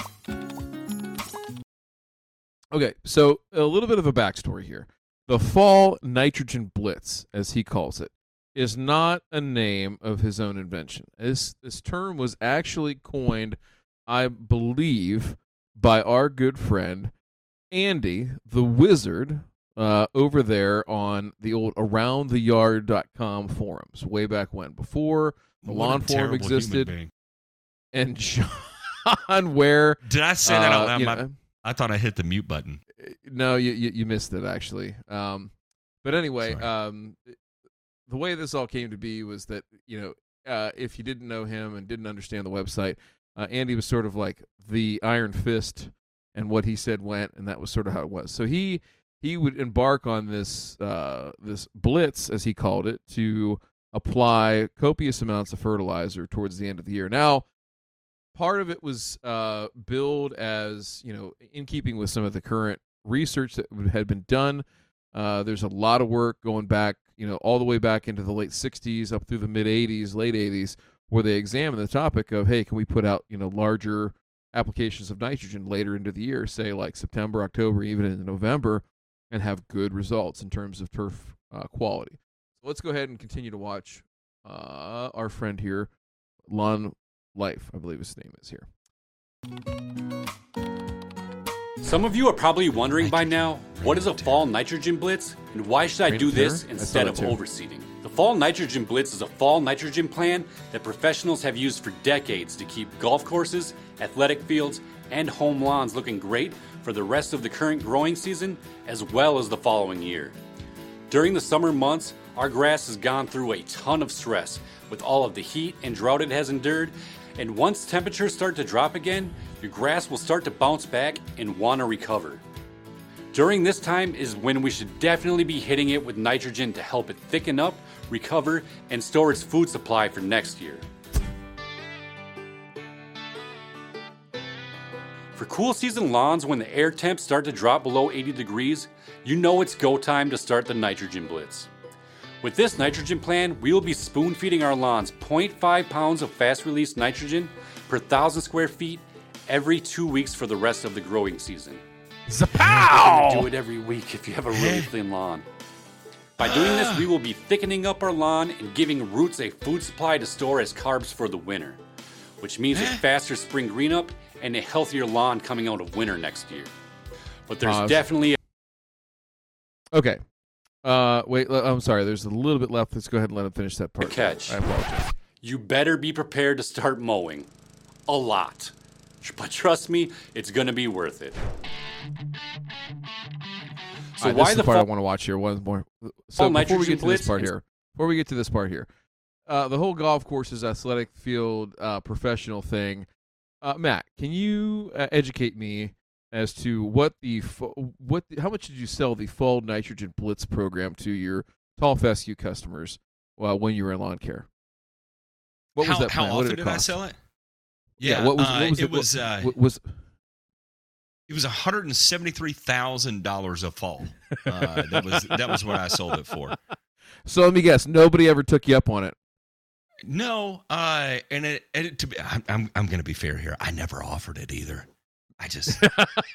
Okay, so a little bit of a backstory here. The Fall Nitrogen Blitz, as he calls it, is not a name of his own invention. This this term was actually coined, I believe, by our good friend Andy, the wizard, uh, over there on the old aroundtheyard.com forums way back when, before the What lawn forum existed, and John Ware Did I say that out uh, loud? you My- know, I thought I hit the mute button. no, you, you you missed it actually. Um, but anyway, um, the way this all came to be was that you know uh, if you didn't know him and didn't understand the website, uh, Andy was sort of like the Iron Fist, and what he said went, and that was sort of how it was. So he he would embark on this uh, this blitz, as he called it, to apply copious amounts of fertilizer towards the end of the year. Now, part of it was uh, billed as you know in keeping with some of the current research that had been done. Uh, there's a lot of work going back, you know, all the way back into the late '60s up through the mid '80s, late '80s, where they examined the topic of, hey, can we put out you know larger applications of nitrogen later into the year, say like September, October, even into November, and have good results in terms of turf uh, quality. So let's go ahead and continue to watch uh, our friend here, Lawn Life, I believe his name is here. Some of you are probably wondering by now, what is a fall nitrogen blitz and why should I do this instead of overseeding? The fall nitrogen blitz is a fall nitrogen plan that professionals have used for decades to keep golf courses, athletic fields, and home lawns looking great for the rest of the current growing season as well as the following year. During the summer months, our grass has gone through a ton of stress with all of the heat and drought it has endured. And once temperatures start to drop again, your grass will start to bounce back and want to recover. During this time is when we should definitely be hitting it with nitrogen to help it thicken up, recover, and store its food supply for next year. For cool season lawns, when the air temps start to drop below 80 degrees, you know it's go time to start the nitrogen blitz. With this nitrogen plan, we will be spoon feeding our lawns 0.5 pounds of fast release nitrogen per thousand square feet every two weeks for the rest of the growing season. Zapow! Do it every week if you have a really thin lawn. By doing this, we will be thickening up our lawn and giving roots a food supply to store as carbs for the winter, which means a faster spring green up and a healthier lawn coming out of winter next year. But there's Pause. definitely a Okay. Uh, wait, I'm sorry. There's a little bit left. Let's go ahead and let him finish that part. catch. I apologize. you better be prepared to start mowing. A lot. but trust me, it's going to be worth it. So why the part fall- I want to watch here? One more. So before we get to this part here, before we get to this part here, uh, the whole golf courses athletic field uh, professional thing. Uh, Matt, can you uh, educate me as to what the what the, how much did you sell the fall nitrogen blitz program to your tall fescue customers uh, when you were in lawn care? What how, was that? Plan? How often did, did I sell it? Yeah, yeah what was, what uh, was it? it was uh, what, was it was one hundred and seventy three thousand dollars a fall. Uh, that was that was what I sold it for. So let me guess, nobody ever took you up on it. No, uh, and it, and it to be, I'm I'm, I'm going to be fair here. I never offered it either. I just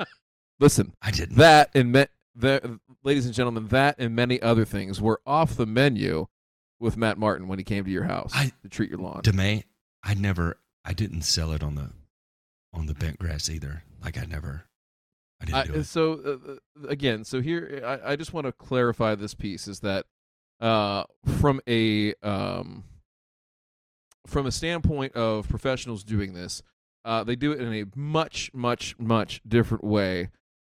listen. I didn't. That and me, the, ladies and gentlemen, that and many other things were off the menu with Matt Martin when he came to your house I, to treat your lawn. Demay, I never, I didn't sell it on the on the bent grass either. Like I never, I didn't do it. So uh, uh, again, so here I, I just want to clarify this piece is that uh, from a um, from a standpoint of professionals doing this, uh, they do it in a much, much, much different way,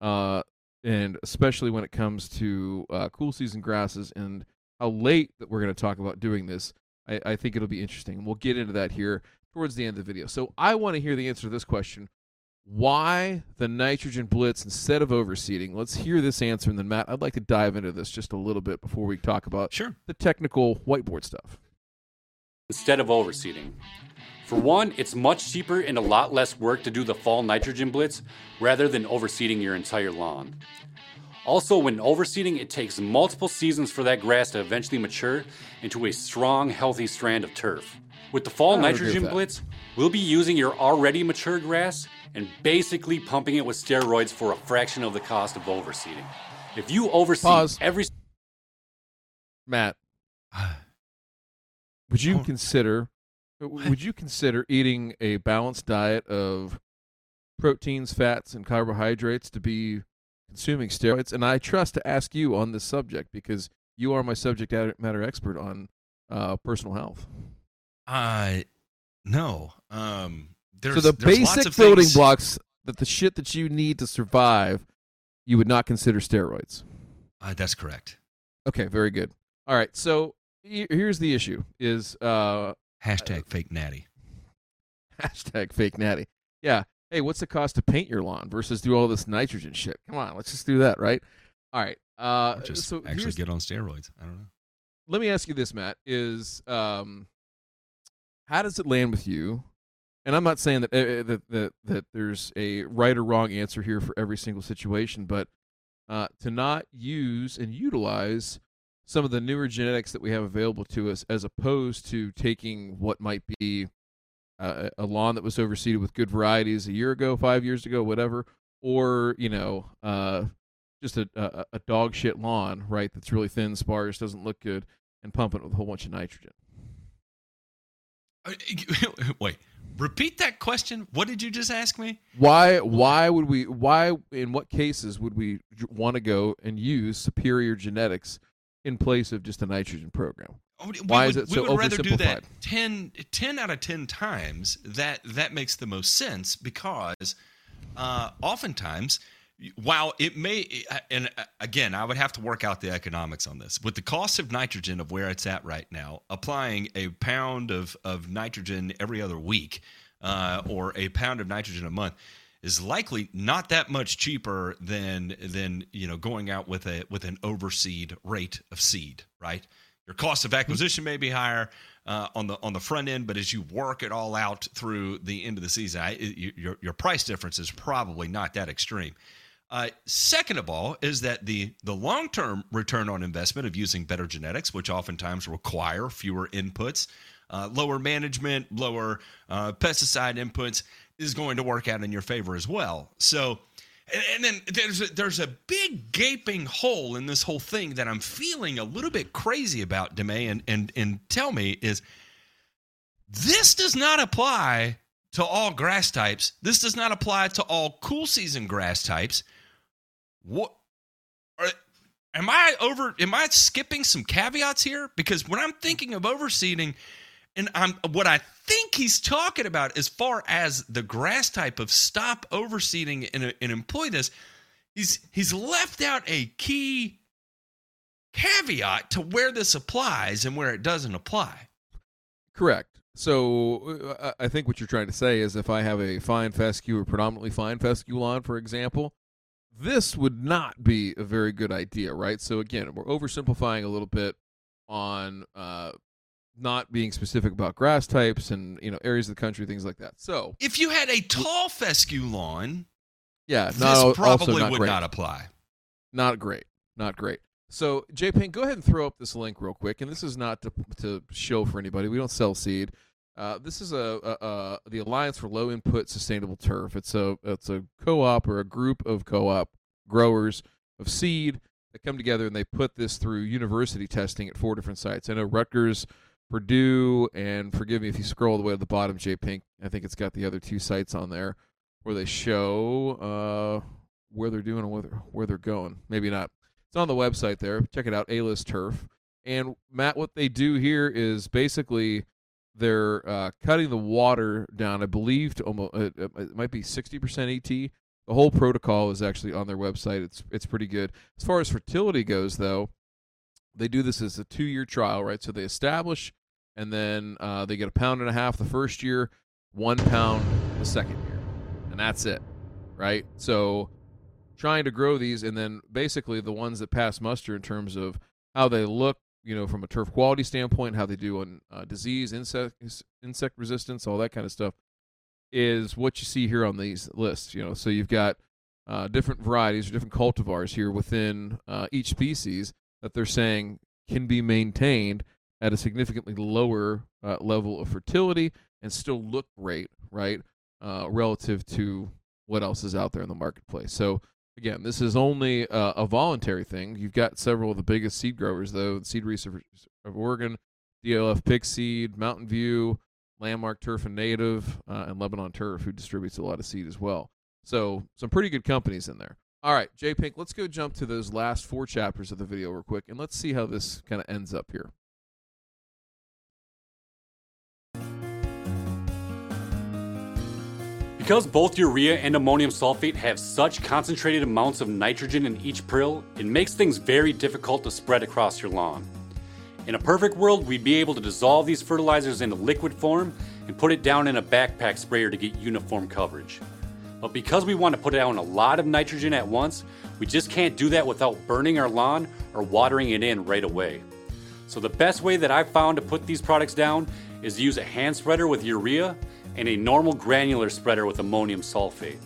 uh, and especially when it comes to uh, cool season grasses and how late that we're going to talk about doing this. I, I think it'll be interesting. We'll get into that here towards the end of the video. So I want to hear the answer to this question: Why the nitrogen blitz instead of overseeding? Let's hear this answer, and then Matt, I'd like to dive into this just a little bit before we talk about sure. the technical whiteboard stuff instead of overseeding. For one, it's much cheaper and a lot less work to do the fall nitrogen blitz rather than overseeding your entire lawn. Also, when overseeding, it takes multiple seasons for that grass to eventually mature into a strong, healthy strand of turf. With the fall nitrogen blitz, we'll be using your already mature grass and basically pumping it with steroids for a fraction of the cost of overseeding. If you overseed Pause. every Matt, would you consider would you consider eating a balanced diet of proteins, fats, and carbohydrates to be consuming steroids? And I trust to ask you on this subject because you are my subject matter expert on uh, personal health. Uh no. Um, so the basic building things... blocks that the shit that you need to survive, you would not consider steroids. Uh, that's correct. Okay, very good. All right, so here's the issue: is uh, hashtag fake natty. Hashtag fake natty. Yeah. Hey, what's the cost to paint your lawn versus do all this nitrogen shit? Come on, let's just do that, right? All right. Uh, or just so actually get on steroids. I don't know. Let me ask you this, Matt: Is um, how does it land with you? And I'm not saying that uh, that that that there's a right or wrong answer here for every single situation, but uh, to not use and utilize some of the newer genetics that we have available to us as opposed to taking what might be uh, a lawn that was overseeded with good varieties a year ago, five years ago, whatever, or you know, uh, just a, a, a dog shit lawn, right? That's really thin, sparse, doesn't look good, and pumping it with a whole bunch of nitrogen. Uh, wait, repeat that question. What did you just ask me? Why? Why would we? Why? In what cases would we want to go and use superior genetics in place of just a nitrogen program. Oh, Why would, is it so we would rather do that 10, 10 out of 10 times. That that makes the most sense because uh, oftentimes while it may and uh, again i would have to work out the economics on this with the cost of nitrogen of where it's at right now applying a pound of, of nitrogen every other week uh, or a pound of nitrogen a month is likely not that much cheaper than than you know going out with a with an overseed rate of seed, right? Your cost of acquisition may be higher uh, on the on the front end, but as you work it all out through the end of the season, I, it, your your price difference is probably not that extreme. Uh, second of all, is that the the long term return on investment of using better genetics, which oftentimes require fewer inputs, uh, lower management, lower uh, pesticide inputs, is going to work out in your favor as well. So, and, then there's a, there's a big gaping hole in this whole thing that I'm feeling a little bit crazy about, Demay, and and and tell me is this does not apply to all grass types. This does not apply to all cool season grass types. What are, am I over am I skipping some caveats here because when I'm thinking of overseeding And I'm what I think he's talking about as far as the grass type of stop overseeding and, and employ this, he's he's left out a key caveat to where this applies and where it doesn't apply. Correct. So uh, I think what you're trying to say is if I have a fine fescue or predominantly fine fescue lawn, for example, this would not be a very good idea, right? So again, we're oversimplifying a little bit on uh, not being specific about grass types and you know areas of the country, things like that. So If you had a tall fescue lawn, yeah, this not, al- probably not would great. not apply. not great, not great. So J Pink, go ahead and throw up this link real quick. And this is not to to show for anybody. We don't sell seed. Uh, this is a, a, a the Alliance for Low Input Sustainable Turf. It's a it's a co-op or a group of co-op growers of seed that come together and they put this through university testing at four different sites. I know Rutgers, Purdue, and forgive me if you scroll the way to the bottom, J Pink. I think it's got the other two sites on there where they show uh, where they're doing and where they're, where they're going. Maybe not. It's on the website there. Check it out, A-List Turf. And Matt, what they do here is basically they're uh, cutting the water down. I believe to almost uh, it might be sixty percent ET. The whole protocol is actually on their website. It's it's pretty good. As far as fertility goes, though, they do this as a two year trial, right? So they establish, and then uh, they get a pound and a half the first year, one pound the second year, and that's it, right? So trying to grow these, and then basically the ones that pass muster in terms of how they look, you know, from a turf quality standpoint, how they do on uh, disease, insect insect resistance, all that kind of stuff, is what you see here on these lists. You know, so you've got uh, different varieties or different cultivars here within uh, each species that they're saying can be maintained at a significantly lower uh, level of fertility and still look great, right? Uh, relative to what else is out there in the marketplace. So again, this is only uh, a voluntary thing. You've got several of the biggest seed growers, though: Seed Research of Oregon, DLF Pickseed, Mountain View, Landmark Turf and Native, uh, and Lebanon Turf, who distributes a lot of seed as well. So some pretty good companies in there. All right, J Pink, let's go jump to those last four chapters of the video real quick, and let's see how this kind of ends up here. Because both urea and ammonium sulfate have such concentrated amounts of nitrogen in each prill, it makes things very difficult to spread across your lawn. In a perfect world, we'd be able to dissolve these fertilizers into liquid form and put it down in a backpack sprayer to get uniform coverage. But because we want to put down a lot of nitrogen at once, we just can't do that without burning our lawn or watering it in right away. So the best way that I've found to put these products down is to use a hand spreader with urea and a normal granular spreader with ammonium sulfate.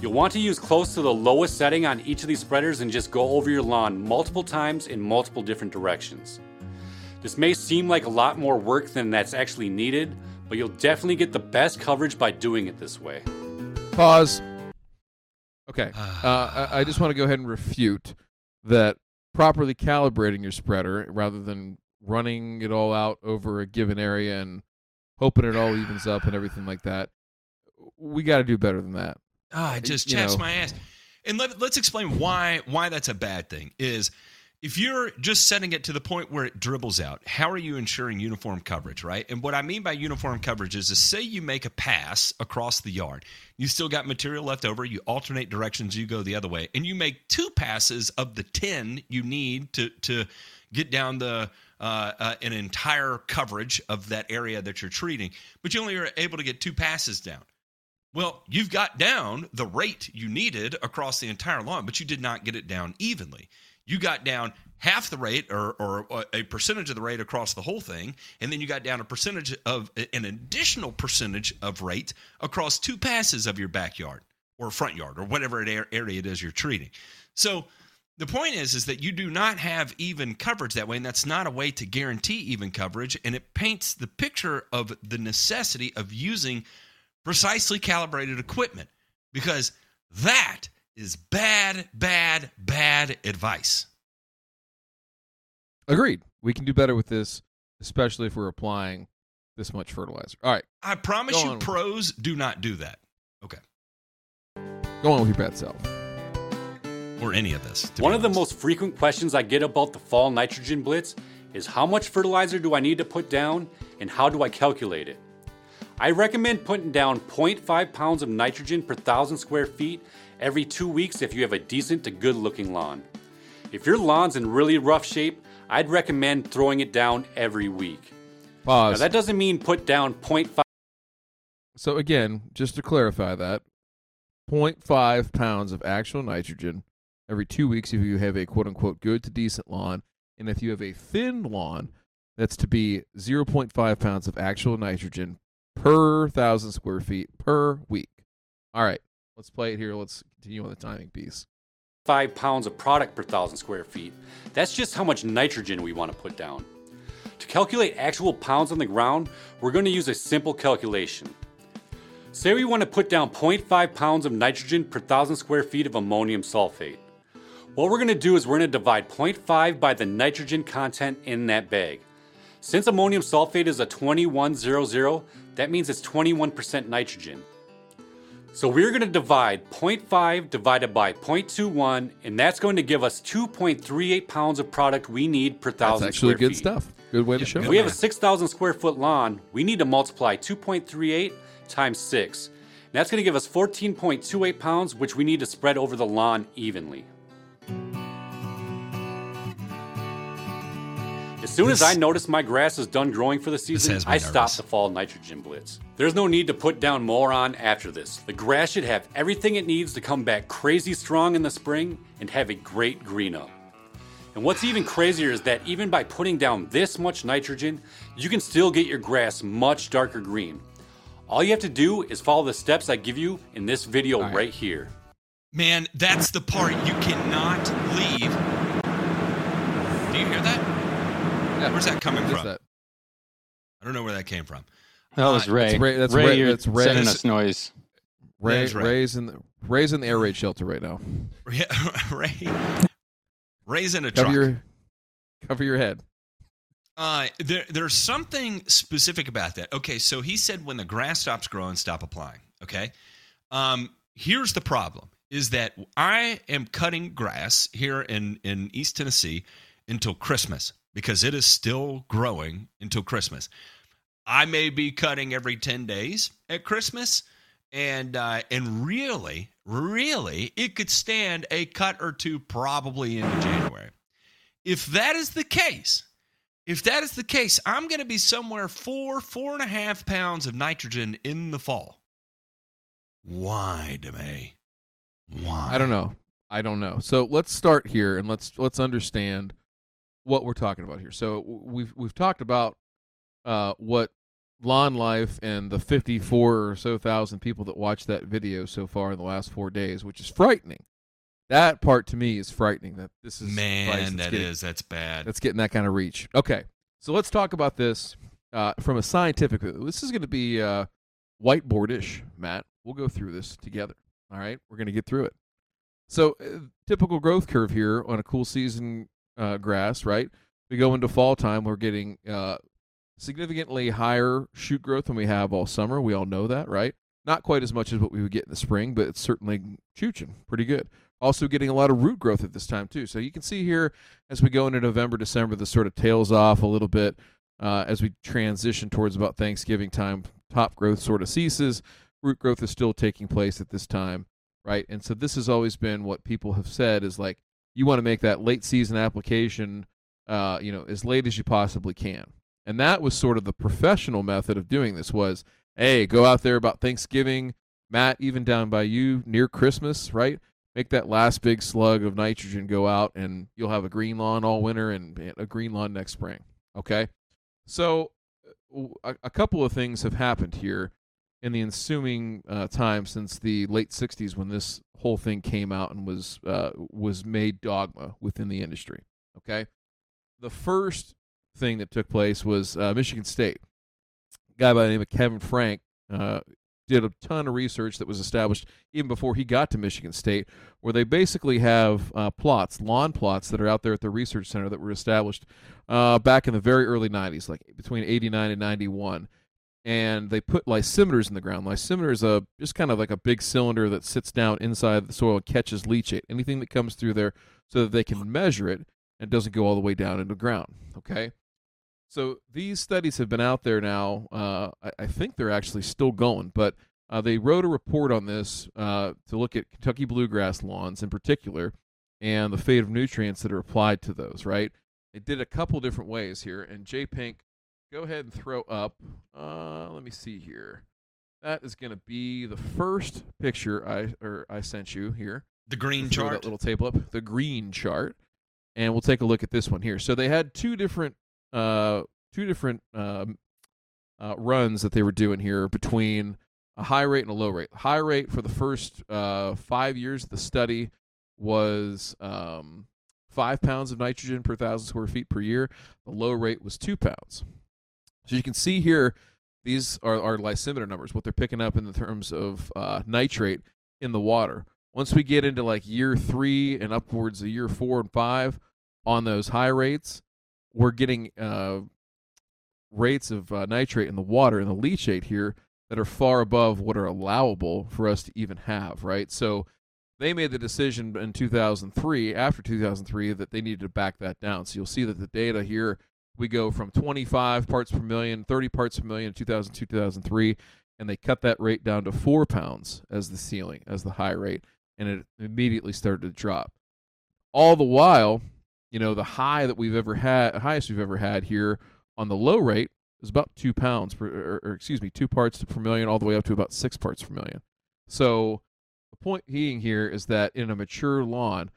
You'll want to use close to the lowest setting on each of these spreaders and just go over your lawn multiple times in multiple different directions. This may seem like a lot more work than that's actually needed, but you'll definitely get the best coverage by doing it this way. Pause. Okay. Uh, I, I just want to go ahead and refute that properly calibrating your spreader rather than running it all out over a given area and hoping it all evens up and everything like that. We got to do better than that. Ah, it just you chaps know. my ass. And let, let's explain why why that's a bad thing. Is if you're just setting it to the point where it dribbles out, how are you ensuring uniform coverage, right? And what I mean by uniform coverage is to say you make a pass across the yard, you still got material left over, you alternate directions, you go the other way, and you make two passes of the 10 you need to to get down the uh, uh, an entire coverage of that area that you're treating, but you only are able to get two passes down. Well, you've got down the rate you needed across the entire lawn, but you did not get it down evenly. You got down half the rate or, or a percentage of the rate across the whole thing, and then you got down a percentage of an additional percentage of rate across two passes of your backyard or front yard or whatever area it is you're treating. So the point is is that you do not have even coverage that way and that's not a way to guarantee even coverage and it paints the picture of the necessity of using precisely calibrated equipment because that is bad bad bad advice Agreed. We can do better with this, especially if we're applying this much fertilizer. All right, i promise Go you pros do not do that okay go on with your bad self. Or any of this to One be of the most frequent questions I get about the fall nitrogen blitz is how much fertilizer do I need to put down and how do I calculate it? I recommend putting down 0.5 pounds of nitrogen per thousand square feet every two weeks if you have a decent to good looking lawn. If your lawn's in really rough shape, I'd recommend throwing it down every week. Now, that doesn't mean put down 0.5 So again, just to clarify that, 0.5 pounds of actual nitrogen every two weeks if you have a quote unquote good to decent lawn, and if you have a thin lawn, that's to be 0.5 pounds of actual nitrogen per thousand square feet per week. All right, let's play it here. Let's continue on the timing piece. five pounds of product per thousand square feet. That's just how much nitrogen we want to put down. To calculate actual pounds on the ground, we're going to use a simple calculation. Say we want to put down 0.5 pounds of nitrogen per thousand square feet of ammonium sulfate. What we're going to do is we're going to divide 0.5 by the nitrogen content in that bag. Since ammonium sulfate is a 2100, that means it's 21% nitrogen. So we're going to divide 0.5 divided by 0.21, and that's going to give us 2.38 pounds of product we need per thousand. That's actually good feet. stuff. Good way to show If we have a 6,000 square foot lawn, we need to multiply 2.38 times 6. And that's going to give us 14.28 pounds, which we need to spread over the lawn evenly. As soon as I notice my grass is done growing for the season, I stop nervous. the fall nitrogen blitz. There's no need to put down more on after this. The grass should have everything it needs to come back crazy strong in the spring and have a great green up. And what's even crazier is that even by putting down this much nitrogen, you can still get your grass much darker green. All you have to do is follow the steps I give you in this video right. right here. Man, that's the part you cannot leave. Do you hear that? Yeah. Where's that coming What is from? that? I don't know where that came from. That was Uh, Ray. That's Ray- that's Ray, Ray- that's Ray. sending us noise. Ray, That's right. Ray's in the Ray's in the air raid shelter right now. Ray, Ray's in a Cover truck. your cover your head. Uh, there, there's something specific about that. Okay, so he said when the grass stops growing, stop applying. Okay, um, here's the problem: is that I am cutting grass here in in East Tennessee until Christmas because it is still growing until Christmas. I may be cutting every ten days at Christmas, and uh, and really, really, it could stand a cut or two probably into January. If that is the case, if that is the case, I'm going to be somewhere four, four and a half pounds of nitrogen in the fall. Why, DeMay? Why? I don't know. I don't know. So let's start here and let's let's understand what we're talking about here. So we've we've talked about uh, what lawn life and the 54 or so thousand people that watched that video so far in the last four days, which is frightening. That part to me is frightening. That this is man, that getting- is that's bad. That's getting that kind of reach. Okay, so let's talk about this uh, from a scientific. This is going to be uh, whiteboardish, Matt. We'll go through this together. All right, we're going to get through it. So, uh, typical growth curve here on a cool season uh, grass, right? We go into fall time, we're getting uh, significantly higher shoot growth than we have all summer. We all know that, right? Not quite as much as what we would get in the spring, but it's certainly chooching pretty good. Also, getting a lot of root growth at this time too. So you can see here as we go into November, December, this sort of tails off a little bit uh, as we transition towards about Thanksgiving time. Top growth sort of ceases. Root growth is still taking place at this time, right? And so this has always been what people have said is like you want to make that late season application, uh, you know, as late as you possibly can. And that was sort of the professional method of doing this was, hey, go out there about Thanksgiving, Matt, even down by you near Christmas, right? Make that last big slug of nitrogen go out, and you'll have a green lawn all winter and a green lawn next spring. Okay, so uh, a, a couple of things have happened here in the ensuing uh, time since the late '60s when this whole thing came out and was uh, was made dogma within the industry. Okay, the first thing that took place was uh, Michigan State. A guy by the name of Kevin Frank uh, did a ton of research that was established even before he got to Michigan State, where they basically have uh, plots, lawn plots that are out there at the research center that were established uh, back in the very early 90s, like between 89 and 91. And they put lysimeters in the ground. Lysimeter is a just kind of like a big cylinder that sits down inside the soil and catches leachate, anything that comes through there, so that they can measure it and doesn't go all the way down into the ground. Okay, So these studies have been out there now. Uh, I, I think they're actually still going, but uh, they wrote a report on this uh, to look at Kentucky bluegrass lawns in particular and the fate of nutrients that are applied to those. Right? They did a couple different ways here, and J Pink, go ahead and throw up. Uh, let me see here. That is going to be the first picture I or I sent you here. The green chart. That little table up, the green chart, and we'll take a look at this one here. So they had two different, uh, two different um, uh, runs that they were doing here between a high rate and a low rate. High rate for the first uh, five years of the study was um, five pounds of nitrogen per thousand square feet per year. The low rate was two pounds. So you can see here, these are our lysimeter numbers, what they're picking up in the terms of uh, nitrate in the water. Once we get into like year three and upwards of year four and five on those high rates, we're getting uh, rates of uh, nitrate in the water and the leachate here that are far above what are allowable for us to even have, right? So they made the decision in 2003, after 2003, that they needed to back that down. So you'll see that the data here, we go from 25 parts per million, 30 parts per million in 2002, 2003, and they cut that rate down to four pounds as the ceiling, as the high rate, and it immediately started to drop. All the while, you know, the high that we've ever had, highest we've ever had here on the low rate is about two pounds per, or, or excuse me, two parts per million, all the way up to about six parts per million. So the point being here is that in a mature lawn,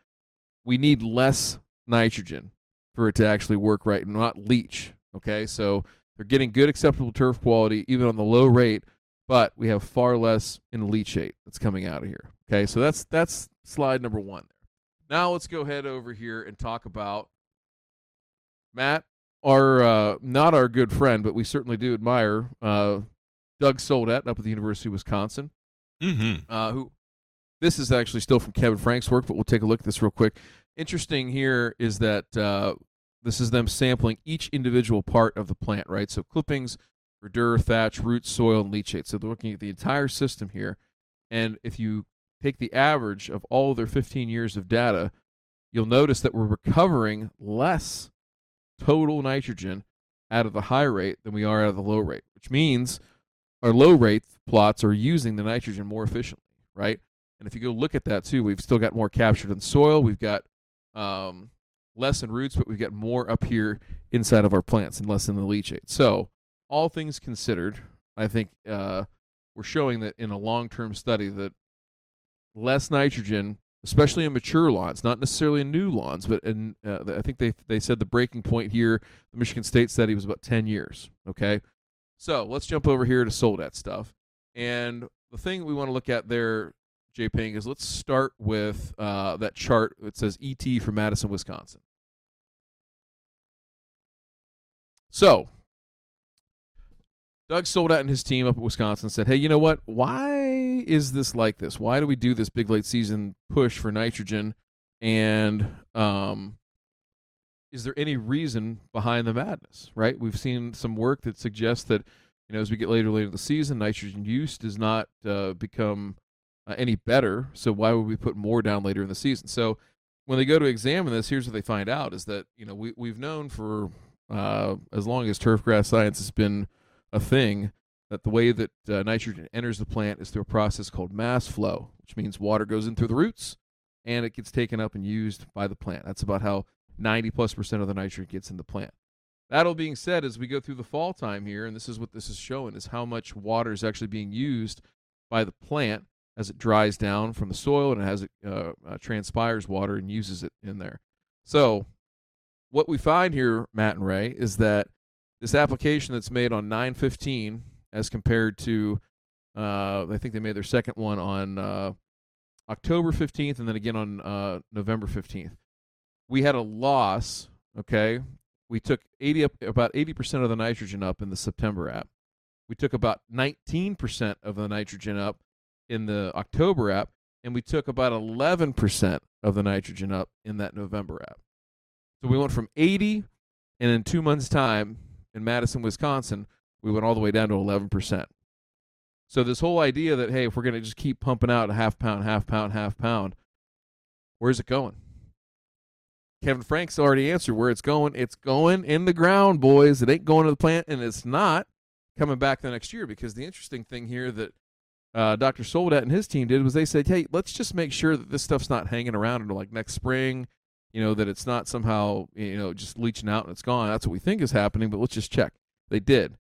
we need less nitrogen for it to actually work right and not leach. Okay, so they're getting good acceptable turf quality even on the low rate, but we have far less in leachate that's coming out of here. Okay, so that's that's slide number one there. Now let's go ahead over here and talk about Matt, our uh, not our good friend, but we certainly do admire uh, Doug Soldat up at the University of Wisconsin Mm-hmm. uh, who this is actually still from Kevin Frank's work, but we'll take a look at this real quick. Interesting here is that uh, this is them sampling each individual part of the plant, right? So clippings, verdure, thatch, roots, soil, and leachate. So they're looking at the entire system here. And if you take the average of all of their 15 years of data, you'll notice that we're recovering less total nitrogen out of the high rate than we are out of the low rate, which means our low rate plots are using the nitrogen more efficiently, right? And if you go look at that too, we've still got more captured in soil. We've got um, less in roots, but we've got more up here inside of our plants and less in the leachate. So, all things considered, I think uh, we're showing that in a long-term study that less nitrogen, especially in mature lawns, not necessarily in new lawns, but in uh, I think they they said the breaking point here, the Michigan State study was about 10 years. Okay, so let's jump over here to Soldat stuff. And the thing we want to look at there, Ping, is let's start with uh, that chart. that says ET for Madison, Wisconsin. So, Doug Soldat and his team up at Wisconsin said, hey, you know what? Why is this like this? Why do we do this big late season push for nitrogen? And um, is there any reason behind the madness, right? We've seen some work that suggests that, you know, as we get later later in the season, nitrogen use does not uh, become uh, any better. So why would we put more down later in the season? So when they go to examine this, here's what they find out: is that you know we we've known for uh, as long as turfgrass science has been a thing that the way that uh, nitrogen enters the plant is through a process called mass flow, which means water goes in through the roots and it gets taken up and used by the plant. That's about how 90 plus percent of the nitrogen gets in the plant. That all being said, as we go through the fall time here, and this is what this is showing, is how much water is actually being used by the plant as it dries down from the soil and as it uh, uh, transpires water and uses it in there. So, what we find here, Matt and Ray, is that this application that's made on 915 as compared to, uh, I think they made their second one on uh, October 15th and then again on uh, November 15th. We had a loss, okay? We took 80 up, about 80% of the nitrogen up in the September app. We took about 19% of the nitrogen up in the October app, and we took about 11% of the nitrogen up in that November app. So we went from 80, and in two months' time in Madison, Wisconsin, we went all the way down to 11%. So this whole idea that hey, if we're going to just keep pumping out a half pound, half pound, half pound, where's it going? Kevin Frank's already answered where it's going. It's going in the ground, boys. It ain't going to the plant, and it's not coming back the next year because the interesting thing here that uh, Dr. Soldat and his team did was they said, hey, let's just make sure that this stuff's not hanging around until like next spring. You know that it's not somehow you know just leaching out and it's gone. That's what we think is happening, but let's just check. They did,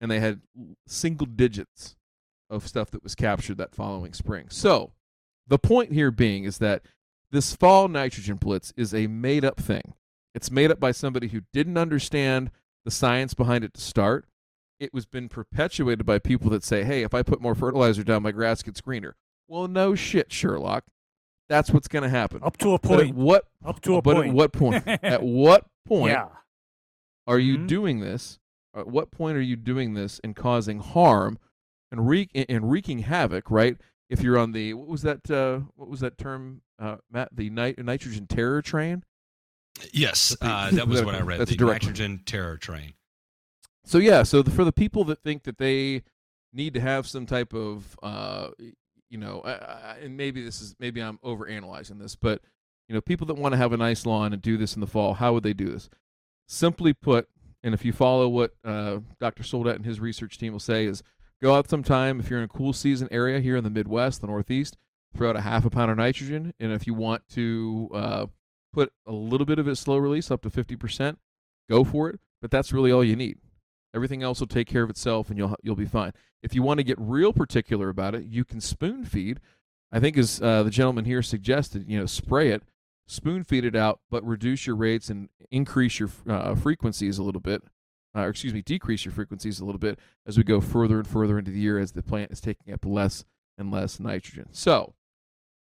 and they had single digits of stuff that was captured that following spring. So the point here being is that this fall nitrogen blitz is a made up thing. It's made up by somebody who didn't understand the science behind it to start. It was been perpetuated by people that say, "Hey, if I put more fertilizer down, my grass gets greener." Well, no shit, Sherlock. That's what's going to happen. Up to a But at point. what? Up to a but point. at what point? at what point Yeah. are you Mhm. doing this? At what point are you doing this and causing harm and wreak and wreaking havoc? Right? If you're on the what was that? Uh, what was that term, uh, Matt? The nit- nitrogen terror train. Yes, uh, that was what I read. a the direct- nitrogen terror train. So yeah, so the, for the people that think that they need to have some type of, uh, you know, and maybe this is maybe I'm overanalyzing this, but you know, people that want to have a nice lawn and do this in the fall, how would they do this? Simply put, and if you follow what uh, Dr. Soldat and his research team will say, is go out sometime if you're in a cool season area here in the Midwest, the Northeast, throw out a half a pound of nitrogen, and if you want to uh, put a little bit of it slow release up to fifty percent, go for it. But that's really all you need. Everything else will take care of itself, and you'll you'll be fine. If you want to get real particular about it, you can spoon feed. I think as uh, the gentleman here suggested, you know, spray it, spoon feed it out, but reduce your rates and increase your uh, frequencies a little bit. Uh, or excuse me, decrease your frequencies a little bit as we go further and further into the year as the plant is taking up less and less nitrogen. So,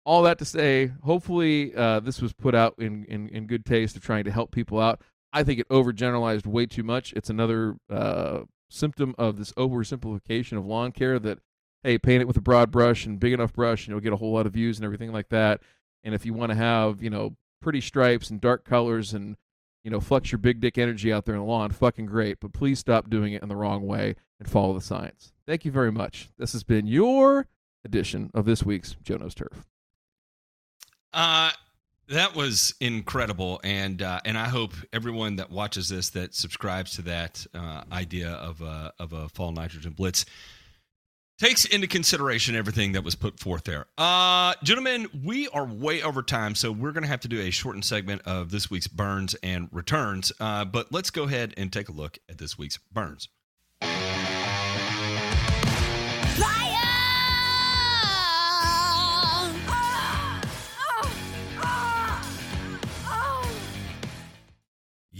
all that to say, hopefully uh, this was put out in, in, in good taste of trying to help people out. I think it overgeneralized way too much. It's another uh, symptom of this oversimplification of lawn care that, hey, paint it with a broad brush and big enough brush, and you'll get a whole lot of views and everything like that. And if you want to have, you know, pretty stripes and dark colors and, you know, flex your big dick energy out there in the lawn, fucking great. But please stop doing it in the wrong way and follow the science. Thank you very much. This has been your edition of this week's Joe Knows Turf. Uh, that was incredible, and uh, and I hope everyone that watches this that subscribes to that uh, idea of a of a fall nitrogen blitz takes into consideration everything that was put forth there. Uh, gentlemen, we are way over time, so we're going to have to do a shortened segment of this week's burns and returns. Uh, but let's go ahead and take a look at this week's burns.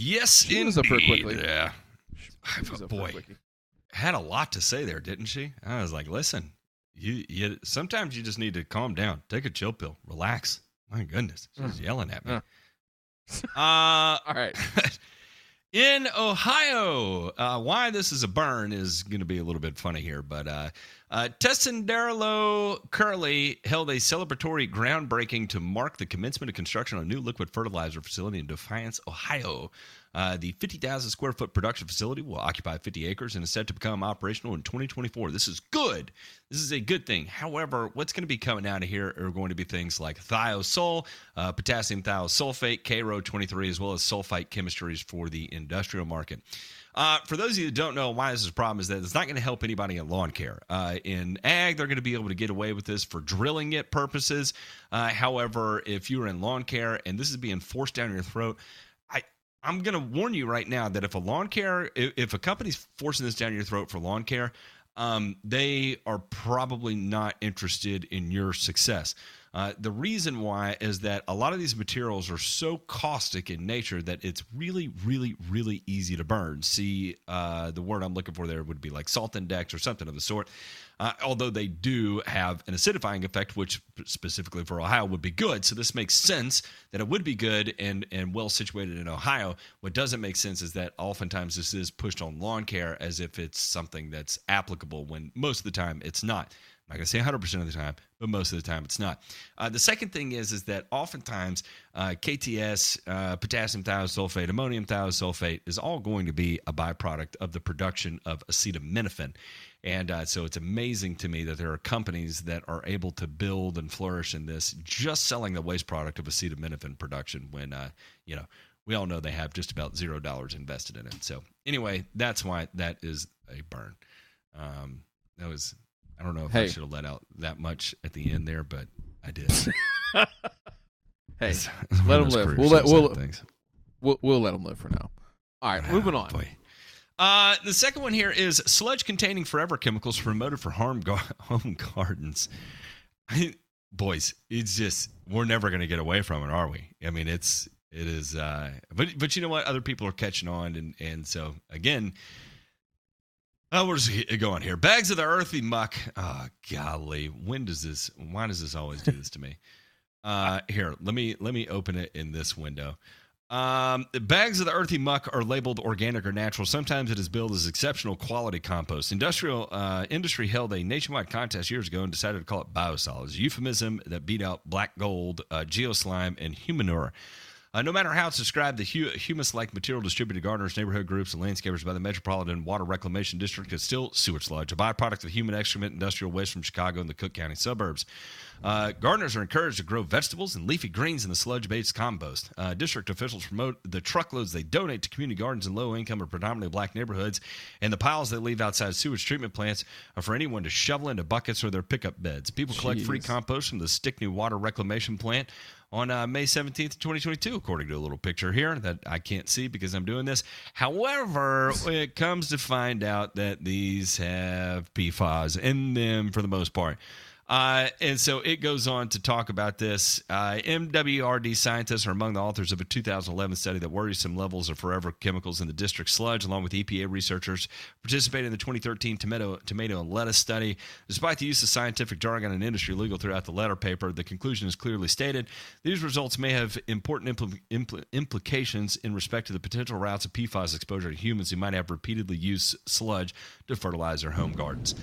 Yes, She was up indeed. quickly. Yeah, She was boy. had a lot to say there, didn't she? I was like, listen, you, you sometimes you just need to calm down, take a chill pill, relax. My goodness, she's yelling at me. Uh. Uh, All right. in Ohio, uh, why this is a burn is going to be a little bit funny here, but uh, uh, Tessenderlo Kerley held a celebratory groundbreaking to mark the commencement of construction on a new liquid fertilizer facility in Defiance, Ohio. Uh, the 50,000 square foot production facility will occupy 50 acres and is set to become operational in 2024. This is good. This is a good thing. However, what's going to be coming out of here are going to be things like Thio-Sul, uh, potassium thiosulfate, K-Row 23, as well as sulfite chemistries for the industrial market. Uh, for those of you that don't know why this is a problem, is that it's not going to help anybody in lawn care. Uh, in ag, they're going to be able to get away with this for drilling it purposes. Uh, however, if you're in lawn care and this is being forced down your throat, I'm going to warn you right now that if a lawn care, if, if a company's forcing this down your throat for lawn care, um, they are probably not interested in your success. Uh, the reason why is that a lot of these materials are so caustic in nature that it's really, really, really easy to burn. See, uh, the word I'm looking for there would be like salt index or something of the sort. Uh, although they do have an acidifying effect, which specifically for Ohio would be good. So this makes sense that it would be good and, and well situated in Ohio. What doesn't make sense is that oftentimes this is pushed on lawn care as if it's something that's applicable when most of the time it's not. I'm not going to say 100% of the time, but most of the time it's not. Uh, the second thing is is that oftentimes uh, KTS, uh, potassium thiosulfate, ammonium thiosulfate is all going to be a byproduct of the production of acetaminophen. And uh, so it's amazing to me that there are companies that are able to build and flourish in this just selling the waste product of acetaminophen production when, uh, you know, we all know they have just about zero dollars invested in it. So anyway, that's why that is a burn. Um, that was I don't know if I should have let out that much at the end there, but I did. Hey, It's- it's let of 'em those live. We'll let- we'll- we'll, we'll let them live for now. All right, moving on. Boy. Uh, the second one here is sludge containing forever chemicals promoted for harm gar- home gardens. Boys, it's just we're never going to get away from it, are we? I mean, it's it is. Uh, but but you know what? Other people are catching on, and and so again. Oh, we're just going here. Bags of the earthy muck. Oh, golly. When does this? Why does this always do this to me? Uh, here, let me let me open it in this window. Um, bags of the earthy muck are labeled organic or natural. Sometimes it is billed as exceptional quality compost. Industrial uh, industry held a nationwide contest years ago and decided to call it biosolids, euphemism that beat out black gold, uh, geoslime, and humanure. Uh, no matter how it's described, the hu- humus-like material distributed to gardeners, neighborhood groups, and landscapers by the Metropolitan Water Reclamation District is still sewage sludge, a byproduct of human excrement, industrial waste from Chicago and the Cook County suburbs. Uh, gardeners are encouraged to grow vegetables and leafy greens in the sludge-based compost. Uh, district officials promote the truckloads they donate to community gardens in low-income or predominantly black neighborhoods, and the piles they leave outside sewage treatment plants are for anyone to shovel into buckets or their pickup beds. People collect free compost from the Stickney Water Reclamation Plant on uh, May 17th, 2022, according to a little picture here that I can't see because I'm doing this. However, it comes to find out that these have PFAS in them for the most part. Uh, and so it goes on to talk about this. Uh, MWRD scientists are among the authors of a 2011 study that worrisome levels of forever chemicals in the district sludge, along with EPA researchers participated in the 2013 tomato, tomato and lettuce study. Despite the use of scientific jargon and industry legal throughout the letter paper, the conclusion is clearly stated. These results may have important impl- impl- implications in respect to the potential routes of PFAS exposure to humans who might have repeatedly used sludge to fertilize their home gardens.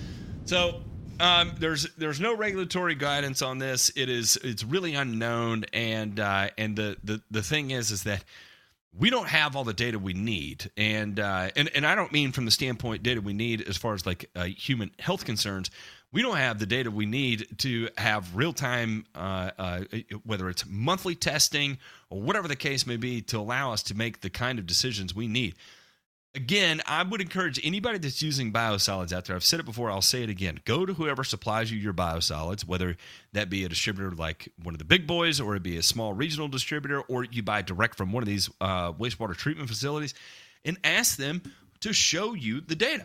So um, there's there's no regulatory guidance on this. It is it's really unknown, and uh, and the, the the thing is is that we don't have all the data we need, and uh, and and I don't mean from the standpoint data we need as far as like uh, human health concerns. We don't have the data we need to have real time, uh, uh, whether it's monthly testing or whatever the case may be, to allow us to make the kind of decisions we need again, I would encourage anybody that's using biosolids out there. I've said it before, I'll say it again. Go to whoever supplies you your biosolids, whether that be a distributor like one of the big boys, or it be a small regional distributor, or you buy direct from one of these uh, wastewater treatment facilities, and ask them to show you the data.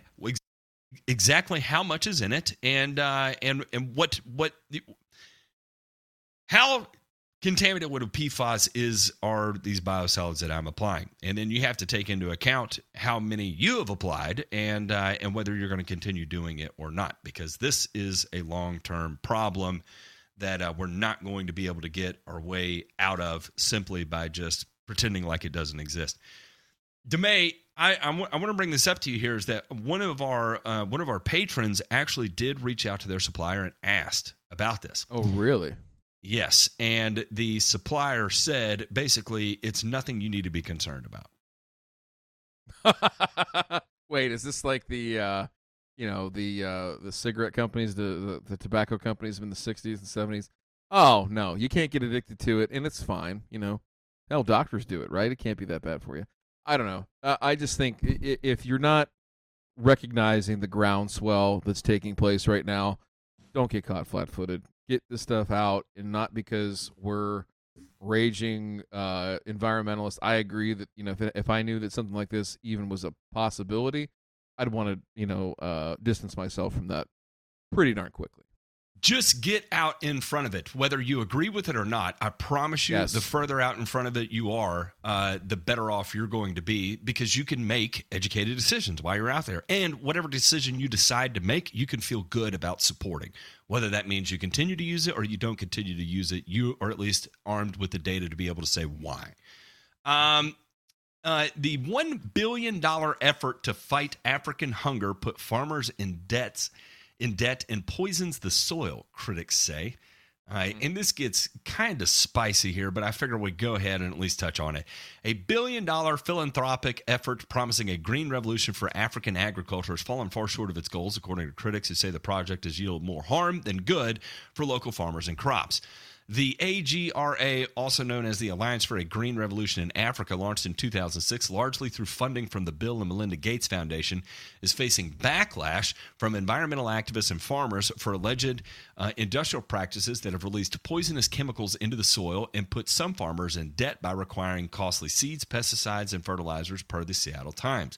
Exactly how much is in it, and uh, and and what what how contaminated with PFAS is are these biosolids that I'm applying, and then you have to take into account how many you have applied and uh, and whether you're going to continue doing it or not, because this is a long term problem that uh, we're not going to be able to get our way out of simply by just pretending like it doesn't exist. Demay, I, I, want to bring this up to you here is that one of our uh, one of our patrons actually did reach out to their supplier and asked about this. Oh, really? Yes, and the supplier said basically it's nothing you need to be concerned about. Wait, is this like the uh you know, the uh the cigarette companies, the the, the tobacco companies in the 60s and 70s? Oh, no, you can't get addicted to it and it's fine, you know. Hell, doctors do it, right? It can't be that bad for you. I don't know. Uh, I just think if you're not recognizing the groundswell that's taking place right now, don't get caught flat-footed. Get the stuff out and not because we're raging uh, environmentalist. I agree that you know if, if I knew that something like this even was a possibility, I'd want to you know uh, distance myself from that pretty darn quickly. Just get out in front of it, whether you agree with it or not. I promise you, Yes. the further out in front of it you are, uh, the better off you're going to be because you can make educated decisions while you're out there. And whatever decision you decide to make, you can feel good about supporting. Whether that means you continue to use it or you don't continue to use it, you are at least armed with the data to be able to say why. Um, uh, the $1 billion effort to fight African hunger put farmers in debts in debt and poisons the soil, critics say. All right, mm-hmm. and this gets kind of spicy here, but I figure we go ahead and at least touch on it. A billion dollar philanthropic effort promising a green revolution for African agriculture has fallen far short of its goals, according to critics who say the project has yielded more harm than good for local farmers and crops. The AGRA, also known as the Alliance for a Green Revolution in Africa, launched in 2006 largely through funding from the Bill and Melinda Gates Foundation, is facing backlash from environmental activists and farmers for alleged uh, industrial practices that have released poisonous chemicals into the soil and put some farmers in debt by requiring costly seeds, pesticides, and fertilizers, per the Seattle Times.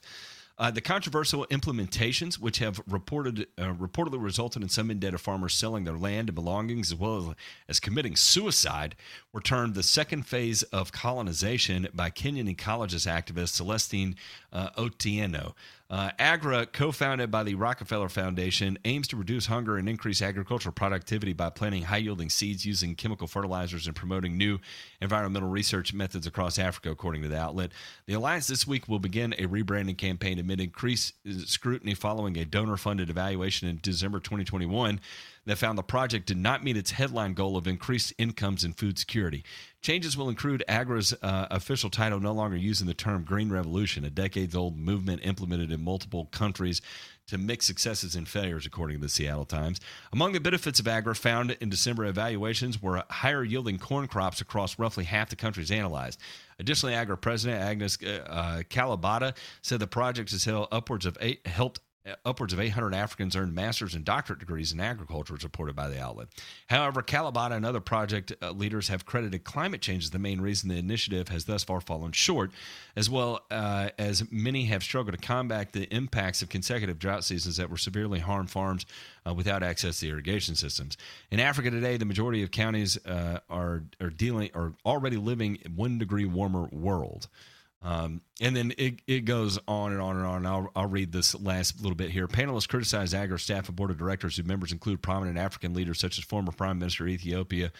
Uh, the controversial implementations, which have reported uh, reportedly resulted in some indebted farmers selling their land and belongings as well as committing suicide, were termed the second phase of colonization by Kenyan ecologist activist Celestine uh, Otieno. Uh, AGRA, co founded by the Rockefeller Foundation, aims to reduce hunger and increase agricultural productivity by planting high yielding seeds using chemical fertilizers and promoting new environmental research methods across Africa, according to the outlet. The Alliance this week will begin a rebranding campaign amid increased scrutiny following a donor funded evaluation in December 2021 that found the project did not meet its headline goal of increased incomes and food security. Changes will include AGRA's uh, official title no longer using the term Green Revolution, a decades old movement implemented in multiple countries to mix successes and failures, according to the Seattle Times. Among the benefits of AGRA found in December evaluations were higher yielding corn crops across roughly half the countries analyzed. Additionally, AGRA President Agnes uh, Kalibata said the project has held upwards of eight, helped upwards of 800 Africans earned master's and doctorate degrees in agriculture, as reported by the outlet. However, Kalibata and other project uh, leaders have credited climate change as the main reason the initiative has thus far fallen short, as well uh, as many have struggled to combat the impacts of consecutive drought seasons that were severely harmed farms uh, without access to irrigation systems. In Africa today, the majority of counties uh, are are dealing are already living in one degree warmer world. Um, and then it, it goes on and on and on. I'll, I'll read this last little bit here. Panelists criticize AGRA staff and board of directors, whose members include prominent African leaders such as former Prime Minister of Ethiopia,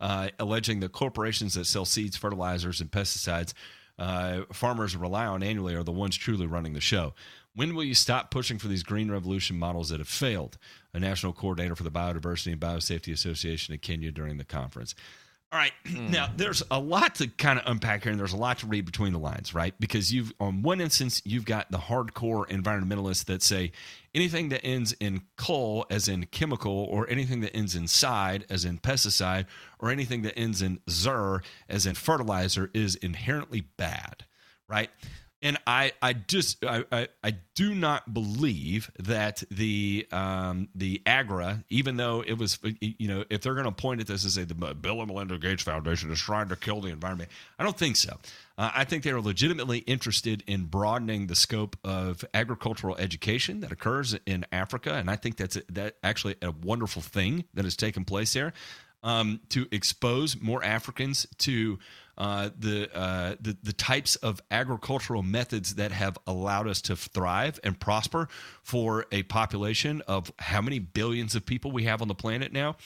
uh, alleging that corporations that sell seeds, fertilizers, and pesticides uh, farmers rely on annually are the ones truly running the show. When will you stop pushing for these green revolution models that have failed? A national coordinator for the Biodiversity and Biosafety Association of Kenya during the conference. All right. Hmm. Now, there's a lot to kind of unpack here, and there's a lot to read between the lines, right? Because you've, on one instance, you've got the hardcore environmentalists that say anything that ends in coal, as in chemical, or anything that ends in side, as in pesticide, or anything that ends in zer, as in fertilizer, is inherently bad, right? And I, I just I, I, I do not believe that the um, the AGRA, even though it was you know if they're going to point at this and say the Bill and Melinda Gates Foundation is trying to kill the environment, I don't think so. Uh, I think they are legitimately interested in broadening the scope of agricultural education that occurs in Africa, and I think that's a, that actually a wonderful thing that has taken place there um, to expose more Africans to uh, the, uh, the the types of agricultural methods that have allowed us to thrive and prosper for a population of how many billions of people we have on the planet now,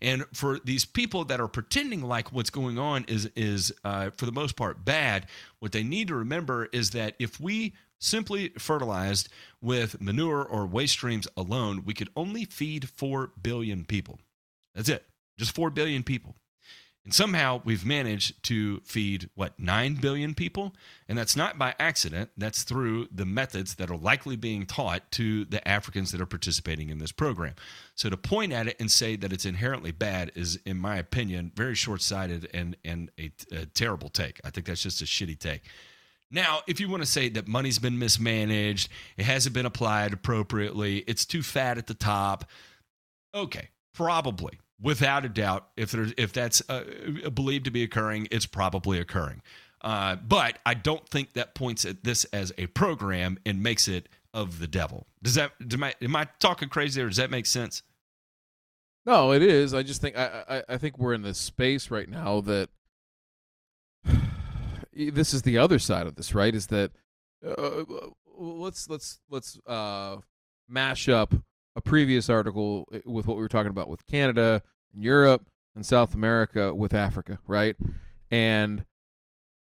and for these people that are pretending like what's going on is is uh, for the most part bad. What they need to remember is that if we simply fertilized with manure or waste streams alone, we could only feed four billion people. That's it, just four billion people. And somehow we've managed to feed, what, 9 billion people? And that's not by accident. That's through the methods that are likely being taught to the Africans that are participating in this program. So to point at it and say that it's inherently bad is, in my opinion, very short sighted and, and a, a terrible take. I think that's just a shitty take. Now, if you want to say that money's been mismanaged, it hasn't been applied appropriately, it's too fat at the top, okay, probably without a doubt, if there's if that's uh, believed to be occurring, it's probably occurring. Uh, but I don't think that points at this as a program and makes it of the devil. Does that am I, am I talking crazy or does that make sense? No, it is. I just think I, I I think we're in this space right now that this is the other side of this, right? Is that uh, let's let's let's uh, mash up a previous article eh, with what we were talking about with Canada and Europe and South America with Africa, right? And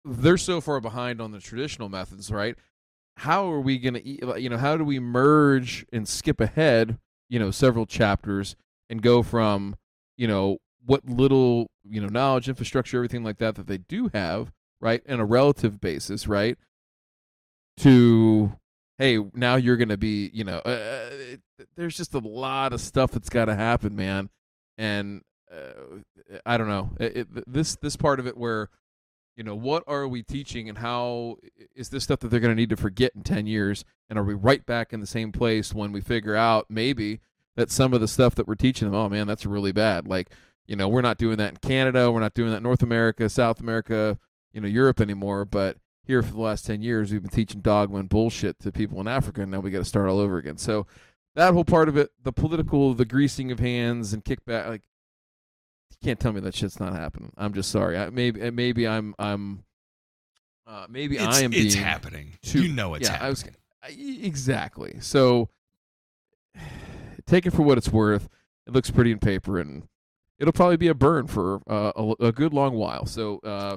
they're so far behind on the traditional methods, right? How are we going to, you know, how do we merge and skip ahead, you know several chapters and go from you know what little you know knowledge infrastructure everything like that that they do have right in a relative basis right to hey now you're going to be you know uh, it, there's just a lot of stuff that's got to happen man. And uh, i don't know it, it, this this part of it where you know what are we teaching and how is this stuff that they're going to need to forget in 10 years? And are we right back in the same place when we figure out maybe that some of the stuff that we're teaching them oh man that's really bad. Like you know we're not doing that in canada we're not doing that in north america south america you know europe anymore but here for the last 10 years we've been teaching dogma and bullshit to people in africa and now we got to start all over again so that whole part of it the political the greasing of hands and kickback like you can't tell me that shit's not happening i'm just sorry I, maybe maybe i'm i'm uh, maybe It's, i am it's being happening. too- you know it's yeah, happening. I was, I- exactly. So take it for what it's worth. It looks pretty in paper, and it'll probably be a burn for uh, a, a good long while. So uh,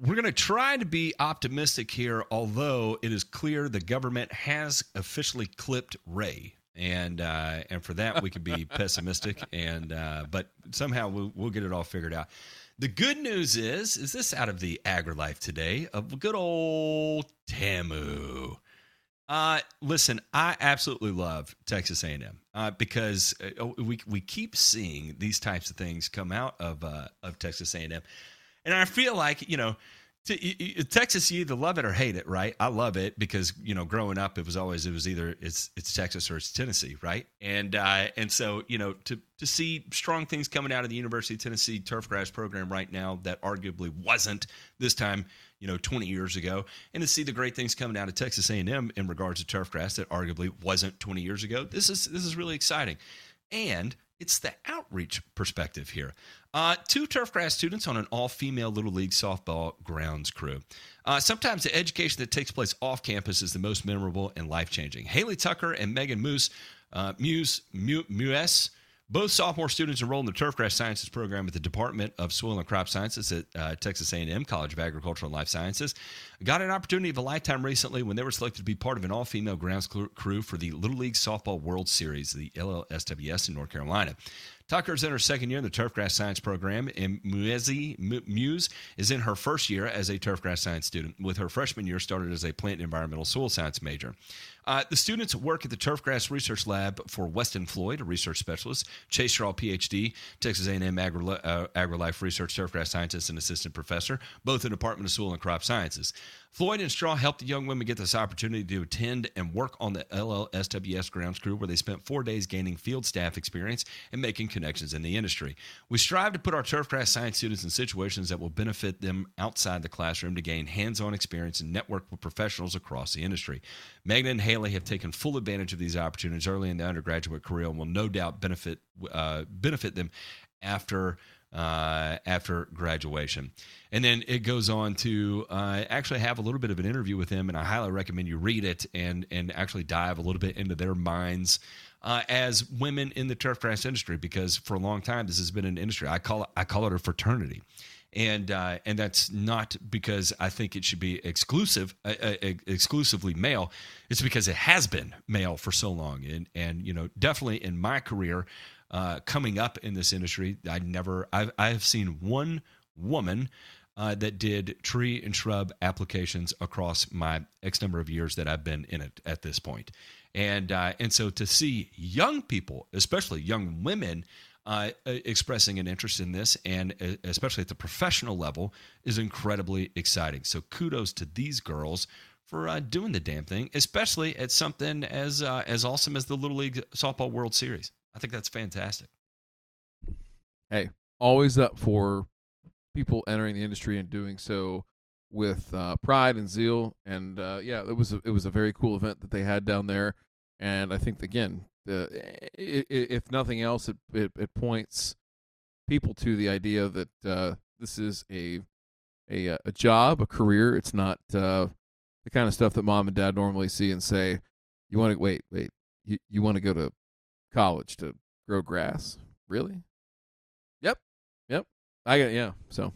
We're going to try to be optimistic here, although it is clear the government has officially clipped Ray. And uh, and for that we could be pessimistic, and uh, but somehow we'll, we'll get it all figured out. The good news is, is this out of the AgriLife today of good old Tamu. Uh, listen, I absolutely love Texas A&M uh, because uh, we we keep seeing these types of things come out of uh, of Texas A&M, and I feel like you know. To, Texas, you either love it or hate it, right? I love it because you know, growing up, it was always it was either it's it's Texas or it's Tennessee, right? And uh, and so you know, to to see strong things coming out of the University of Tennessee turfgrass program right now that arguably wasn't this time, you know, 20 years ago, and to see the great things coming out of Texas A&M in regards to turfgrass that arguably wasn't 20 years ago. This is this is really exciting, and it's the outreach perspective here. Uh, two turfgrass students on an all-female little league softball grounds crew. Uh, sometimes the education that takes place off campus is the most memorable and life-changing. Haley Tucker and Megan Moose, uh, Muse, Mu- Muse, both sophomore students enrolled in the turfgrass sciences program at the Department of Soil and Crop Sciences at uh, Texas A&M College of Agricultural and Life Sciences. Got an opportunity of a lifetime recently when they were selected to be part of an all-female grounds crew for the Little League Softball World Series, the LLSWS in North Carolina. Tucker's in her second year in the turfgrass science program, and Muezi, Muse is in her first year as a turfgrass science student, with her freshman year started as a plant and environmental soil science major. Uh, the students work at the Turfgrass Research Lab for Weston Floyd, a research specialist, Chase Straw, PhD, Texas A&M Agri- uh, AgriLife Research Turfgrass Scientist and Assistant Professor, both in the Department of Soil and Crop Sciences. Floyd and Straw helped the young women get this opportunity to attend and work on the LLSWS grounds crew, where they spent four days gaining field staff experience and making connections in the industry. We strive to put our turfgrass science students in situations that will benefit them outside the classroom to gain hands-on experience and network with professionals across the industry. Megan and Haley have taken full advantage of these opportunities early in their undergraduate career and will no doubt benefit uh, benefit them after uh, after graduation. And then it goes on to uh, actually have a little bit of an interview with them, and I highly recommend you read it and and actually dive a little bit into their minds. Uh, as women in the turfgrass industry, because for a long time this has been an industry. I call it I call it a fraternity, and uh, and that's not because I think it should be exclusive uh, uh, exclusively male. It's because it has been male for so long, and and you know definitely in my career uh, coming up in this industry, I never I've I've seen one woman. Uh, that did tree and shrub applications across my X number of years that I've been in it at this point, and uh, and so to see young people, especially young women, uh, expressing an interest in this, and especially at the professional level, is incredibly exciting. So kudos to these girls for uh, doing the damn thing, especially at something as uh, as awesome as the Little League Softball World Series. I think that's fantastic. Hey, always up for people entering the industry and doing so with uh, pride and zeal. And uh, yeah, it was a, it was a very cool event that they had down there. And I think again, the, if nothing else, it, it it points people to the idea that uh, this is a a uh, a job, a career. It's not uh, the kind of stuff that mom and dad normally see and say, "You want to wait, wait, you you want to go to college to grow grass? Really? Yep, yep. I got yeah. So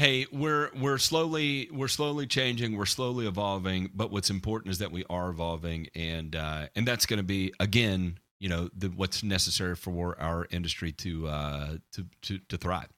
Hey, we're we're slowly we're slowly changing, we're slowly evolving, but what's important is that we are evolving, and uh, and that's going to be again, you know, the, what's necessary for our industry to uh, to, to to thrive.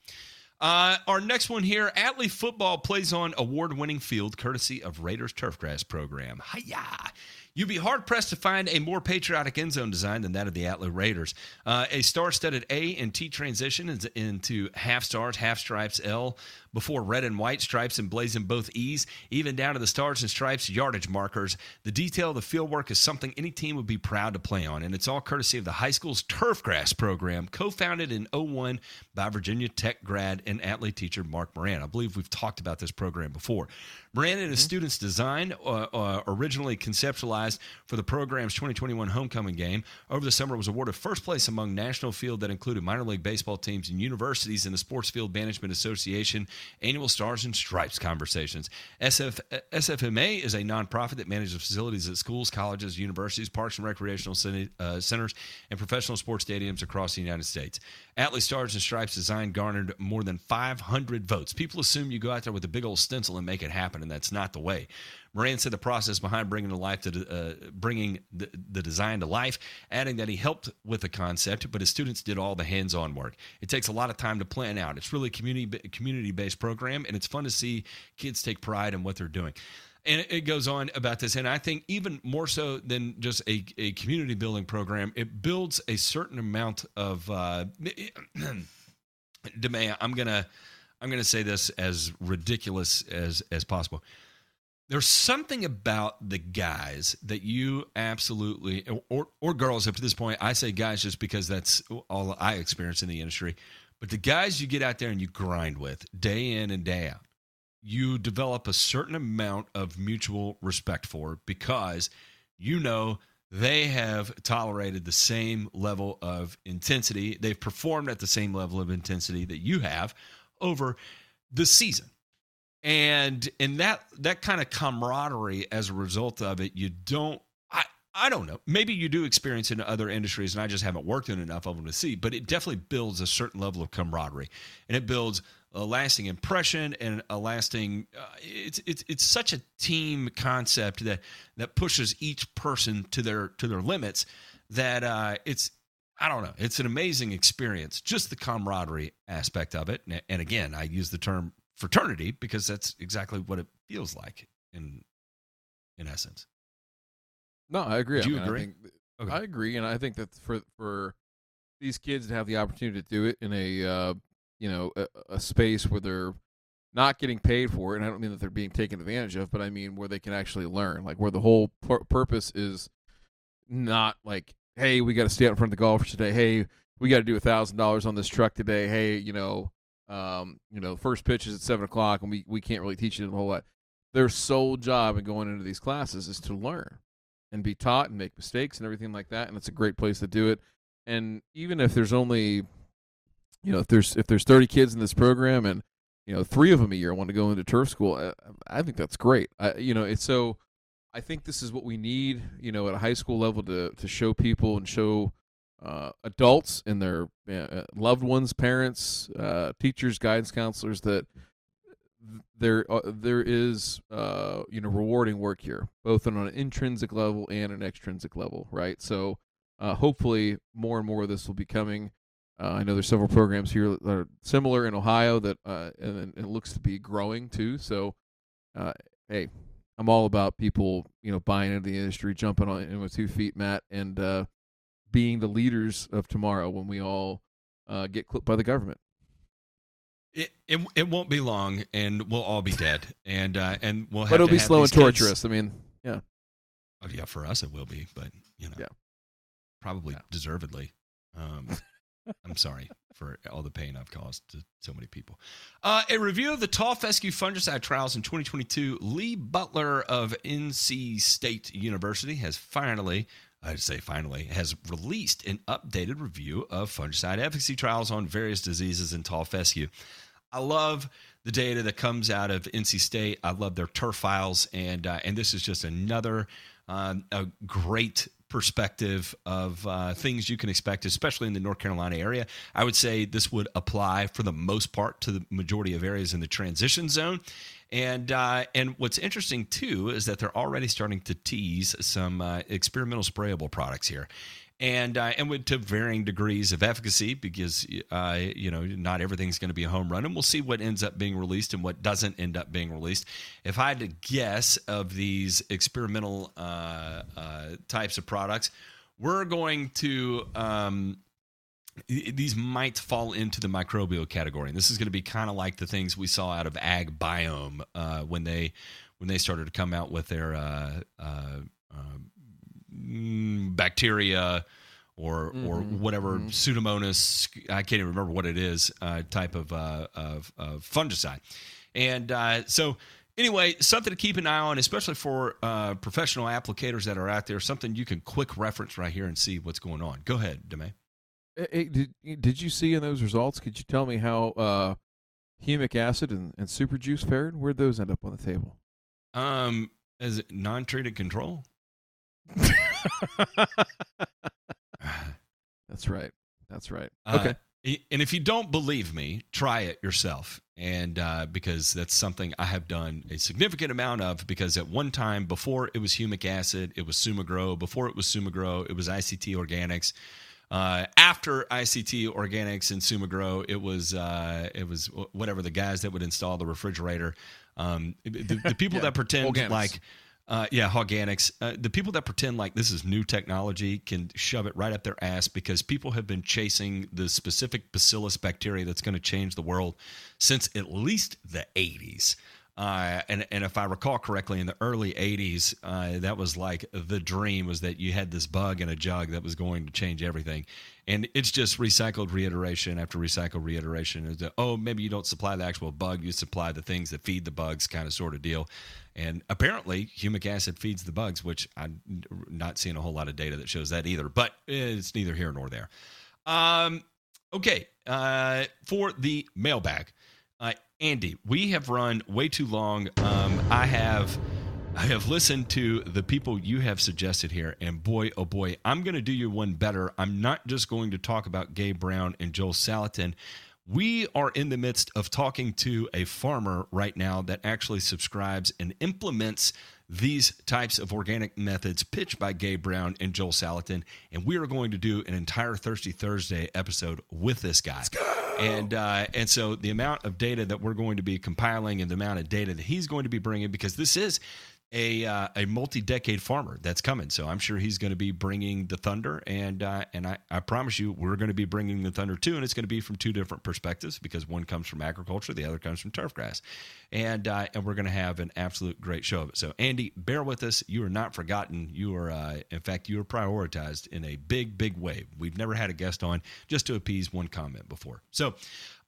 Uh, our next one here, Atlee football plays on award-winning field, courtesy of Raiders Turfgrass program. Hiya! You'd be hard pressed to find a more patriotic end zone design than that of the Atlee Raiders. Uh, a star studded A and T transition into half stars, half stripes L, before red and white stripes emblazon both E's, even down to the stars and stripes yardage markers. The detail of the fieldwork is something any team would be proud to play on, and it's all courtesy of the high school's Turfgrass program, co founded in 01 by Virginia Tech grad and Atlee teacher Mark Moran. I believe we've talked about this program before. Moran and his students designed, uh, uh, originally conceptualized for the program's 2021 homecoming game. Over the summer, was awarded first place among national field that included minor league baseball teams and universities in the Sports Field Management Association annual Stars and Stripes conversations. SF, SFMA is a nonprofit that manages facilities at schools, colleges, universities, parks and recreational uh, centers, and professional sports stadiums across the United States. Atlee Stars and Stripes design garnered more than 500 votes. People assume you go out there with a big old stencil and make it happen, and that's not the way. Moran said the process behind bringing to life to uh, bringing the, the design to life, adding that he helped with the concept, but his students did all the hands-on work. It takes a lot of time to plan out. It's really a community community-based program, and it's fun to see kids take pride in what they're doing. And it goes on about this, and I think even more so than just a, a community building program, it builds a certain amount of uh. I'm gonna I'm gonna say this as ridiculous as as possible there's something about the guys that you absolutely or or girls up to this point i say guys just because that's all i experience in the industry. But the guys you get out there and you grind with day in and day out you develop a certain amount of mutual respect for because you know they have tolerated the same level of intensity. They've performed at the same level of intensity that you have over the season and and that that kind of camaraderie as a result of it you don't i i don't know maybe you do experience in other industries and i just haven't worked in enough of them to see but it definitely builds a certain level of camaraderie and it builds a lasting impression and a lasting uh, it's it's it's such a team concept that that pushes each person to their to their limits that uh, it's I don't know. It's an amazing experience, just the camaraderie aspect of it. And, and again, I use the term fraternity because that's exactly what it feels like in in essence. No, I agree. Do you I mean, agree? I, think, Okay. I agree, and I think that for for these kids to have the opportunity to do it in a uh, you know a, a space where they're not getting paid for it, and I don't mean that they're being taken advantage of, but I mean where they can actually learn, like where the whole pur- purpose is not like, hey, we got to stay out in front of the golfers today. Hey, we got to do a thousand dollars on this truck today. Hey, you know, um, you know, first pitch is at seven o'clock, and we we can't really teach you a whole lot. Their sole job in going into these classes is to learn and be taught and make mistakes and everything like that. And it's a great place to do it. And even if there's only, you know, if there's if there's 30 kids in this program and you know three of them a year want to go into turf school, I, I think that's great. I, you know, it's so. I think this is what we need, you know, at a high school level to to show people and show uh, adults and their uh, loved ones, parents, uh, teachers, guidance counselors that there uh, there is uh, you know rewarding work here, both on an intrinsic level and an extrinsic level, right? So uh, hopefully more and more of this will be coming. Uh, I know there's several programs here that are similar in Ohio that uh, and, it looks to be growing too. So uh, hey, I'm all about people you know buying into the industry, jumping on in with two feet, Matt, and uh, being the leaders of tomorrow when we all uh, get clipped by the government. It, it it won't be long, and we'll all be dead, and uh, and we'll. Have But it'll to be slow and these kids- torturous. I mean, yeah. Oh, yeah, for us it will be, but you know, Yeah. probably Yeah. deservedly. Um, I'm sorry for all the pain I've caused to so many people. Uh, a review of the tall fescue fungicide trials in 2022. Lee Butler of NC State University has finally I'd say finally, has released an updated review of fungicide efficacy trials on various diseases in tall fescue. I love the data that comes out of NC State. I love their turf files, and uh, and this is just another um, a great perspective of uh, things you can expect, especially in the North Carolina area. I would say this would apply for the most part to the majority of areas in the transition zone. And uh, and what's interesting too is that they're already starting to tease some uh, experimental sprayable products here and uh, and with to varying degrees of efficacy because uh, you know not everything's going to be a home run, and we'll see what ends up being released and what doesn't end up being released. If I had to guess of these experimental uh, uh types of products, we're going to. Um, these might fall into the microbial category, and this is going to be kind of like the things we saw out of AgBiome uh, when they when they started to come out with their uh, mm, bacteria or mm-hmm. or whatever mm-hmm. pseudomonas I can't even remember what it is uh, type of, uh, of, of fungicide, and uh, so anyway, something to keep an eye on, especially for uh, professional applicators that are out there. Something you can quick reference right here and see what's going on. Go ahead, Deme. Did did you see in those results? Could you tell me how uh, humic acid and, and super juice fared? Where'd those end up on the table? Um, as non-treated control. That's right. That's right. Uh, okay. And if you don't believe me, try it yourself. And uh, because that's something I have done a significant amount of, because at one time before it was humic acid, it was SumaGrow. Before it was SumaGrow, it was ICT Organics. Uh, after ICT Organics and SumaGrow, it was uh, it was whatever the guys that would install the refrigerator. Um, the, the people yeah. that pretend Organics. like uh, yeah, Hoganics. Uh, the people that pretend like this is new technology can shove it right up their ass because people have been chasing the specific bacillus bacteria that's going to change the world since at least the 80s. Uh, and and if I recall correctly, in the early '80s, uh, that was like the dream was that you had this bug in a jug that was going to change everything, and it's just recycled reiteration after recycled reiteration. oh, maybe you don't supply the actual bug, you supply the things that feed the bugs, kind of sort of deal. And apparently, humic acid feeds the bugs, which I'm not seeing a whole lot of data that shows that either. But it's neither here nor there. Um, okay, uh, for the mailbag. Uh, Andy, we have run way too long. Um, I have. I have listened to the people you have suggested here, and boy, oh boy, I'm going to do you one better. I'm not just going to talk about Gabe Brown and Joel Salatin. We are in the midst of talking to a farmer right now that actually subscribes and implements these types of organic methods pitched by Gabe Brown and Joel Salatin. And we are going to do an entire Thirsty Thursday episode with this guy. And uh, and so the amount of data that we're going to be compiling and the amount of data that he's going to be bringing, because this is a uh, a multi-decade farmer that's coming. So I'm sure he's going to be bringing the thunder, and uh, and I, I promise you, we're going to be bringing the thunder too, and it's going to be from two different perspectives because one comes from agriculture, the other comes from turf grass, and uh, and we're going to have an absolute great show of it. So Andy, bear with us. You are not forgotten. You are, uh, in fact, you are prioritized in a big, big way. We've never had a guest on just to appease one comment before. So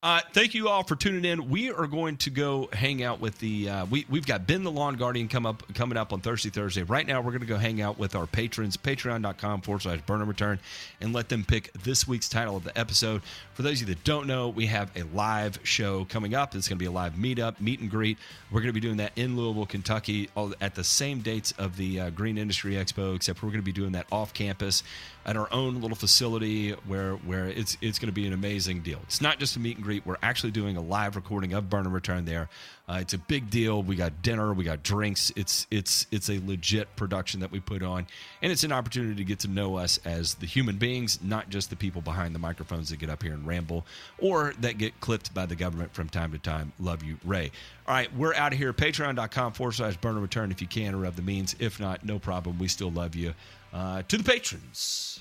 uh, thank you all for tuning in. We are going to go hang out with the uh, we we've got Ben the Lawn Guardian come up coming up on Thursday Thursday. Right now we're going to go hang out with our patrons, patreon.com forward slash Burn and Return, and let them pick this week's title of the episode. For those of you that don't know, we have a live show coming up. It's going to be a live meetup, meet and greet. We're going to be doing that in Louisville, Kentucky, at the same dates of the uh, Green Industry Expo, except we're going to be doing that off campus at our own little facility where where it's it's going to be an amazing deal. It's not just a meet and greet. We're actually doing a live recording of Burn and Return there. Uh, it's a big deal. We got dinner, we got drinks. It's it's it's a legit production that we put on, and it's an opportunity to get to know us as the human beings, not just the people behind the microphones that get up here and ramble or that get clipped by the government from time to time. Love you, Ray. All right, we're out of here. Patreon.com forward slash burn and return if you can or have the means. If not, no problem. We still love you. Uh, to the patrons.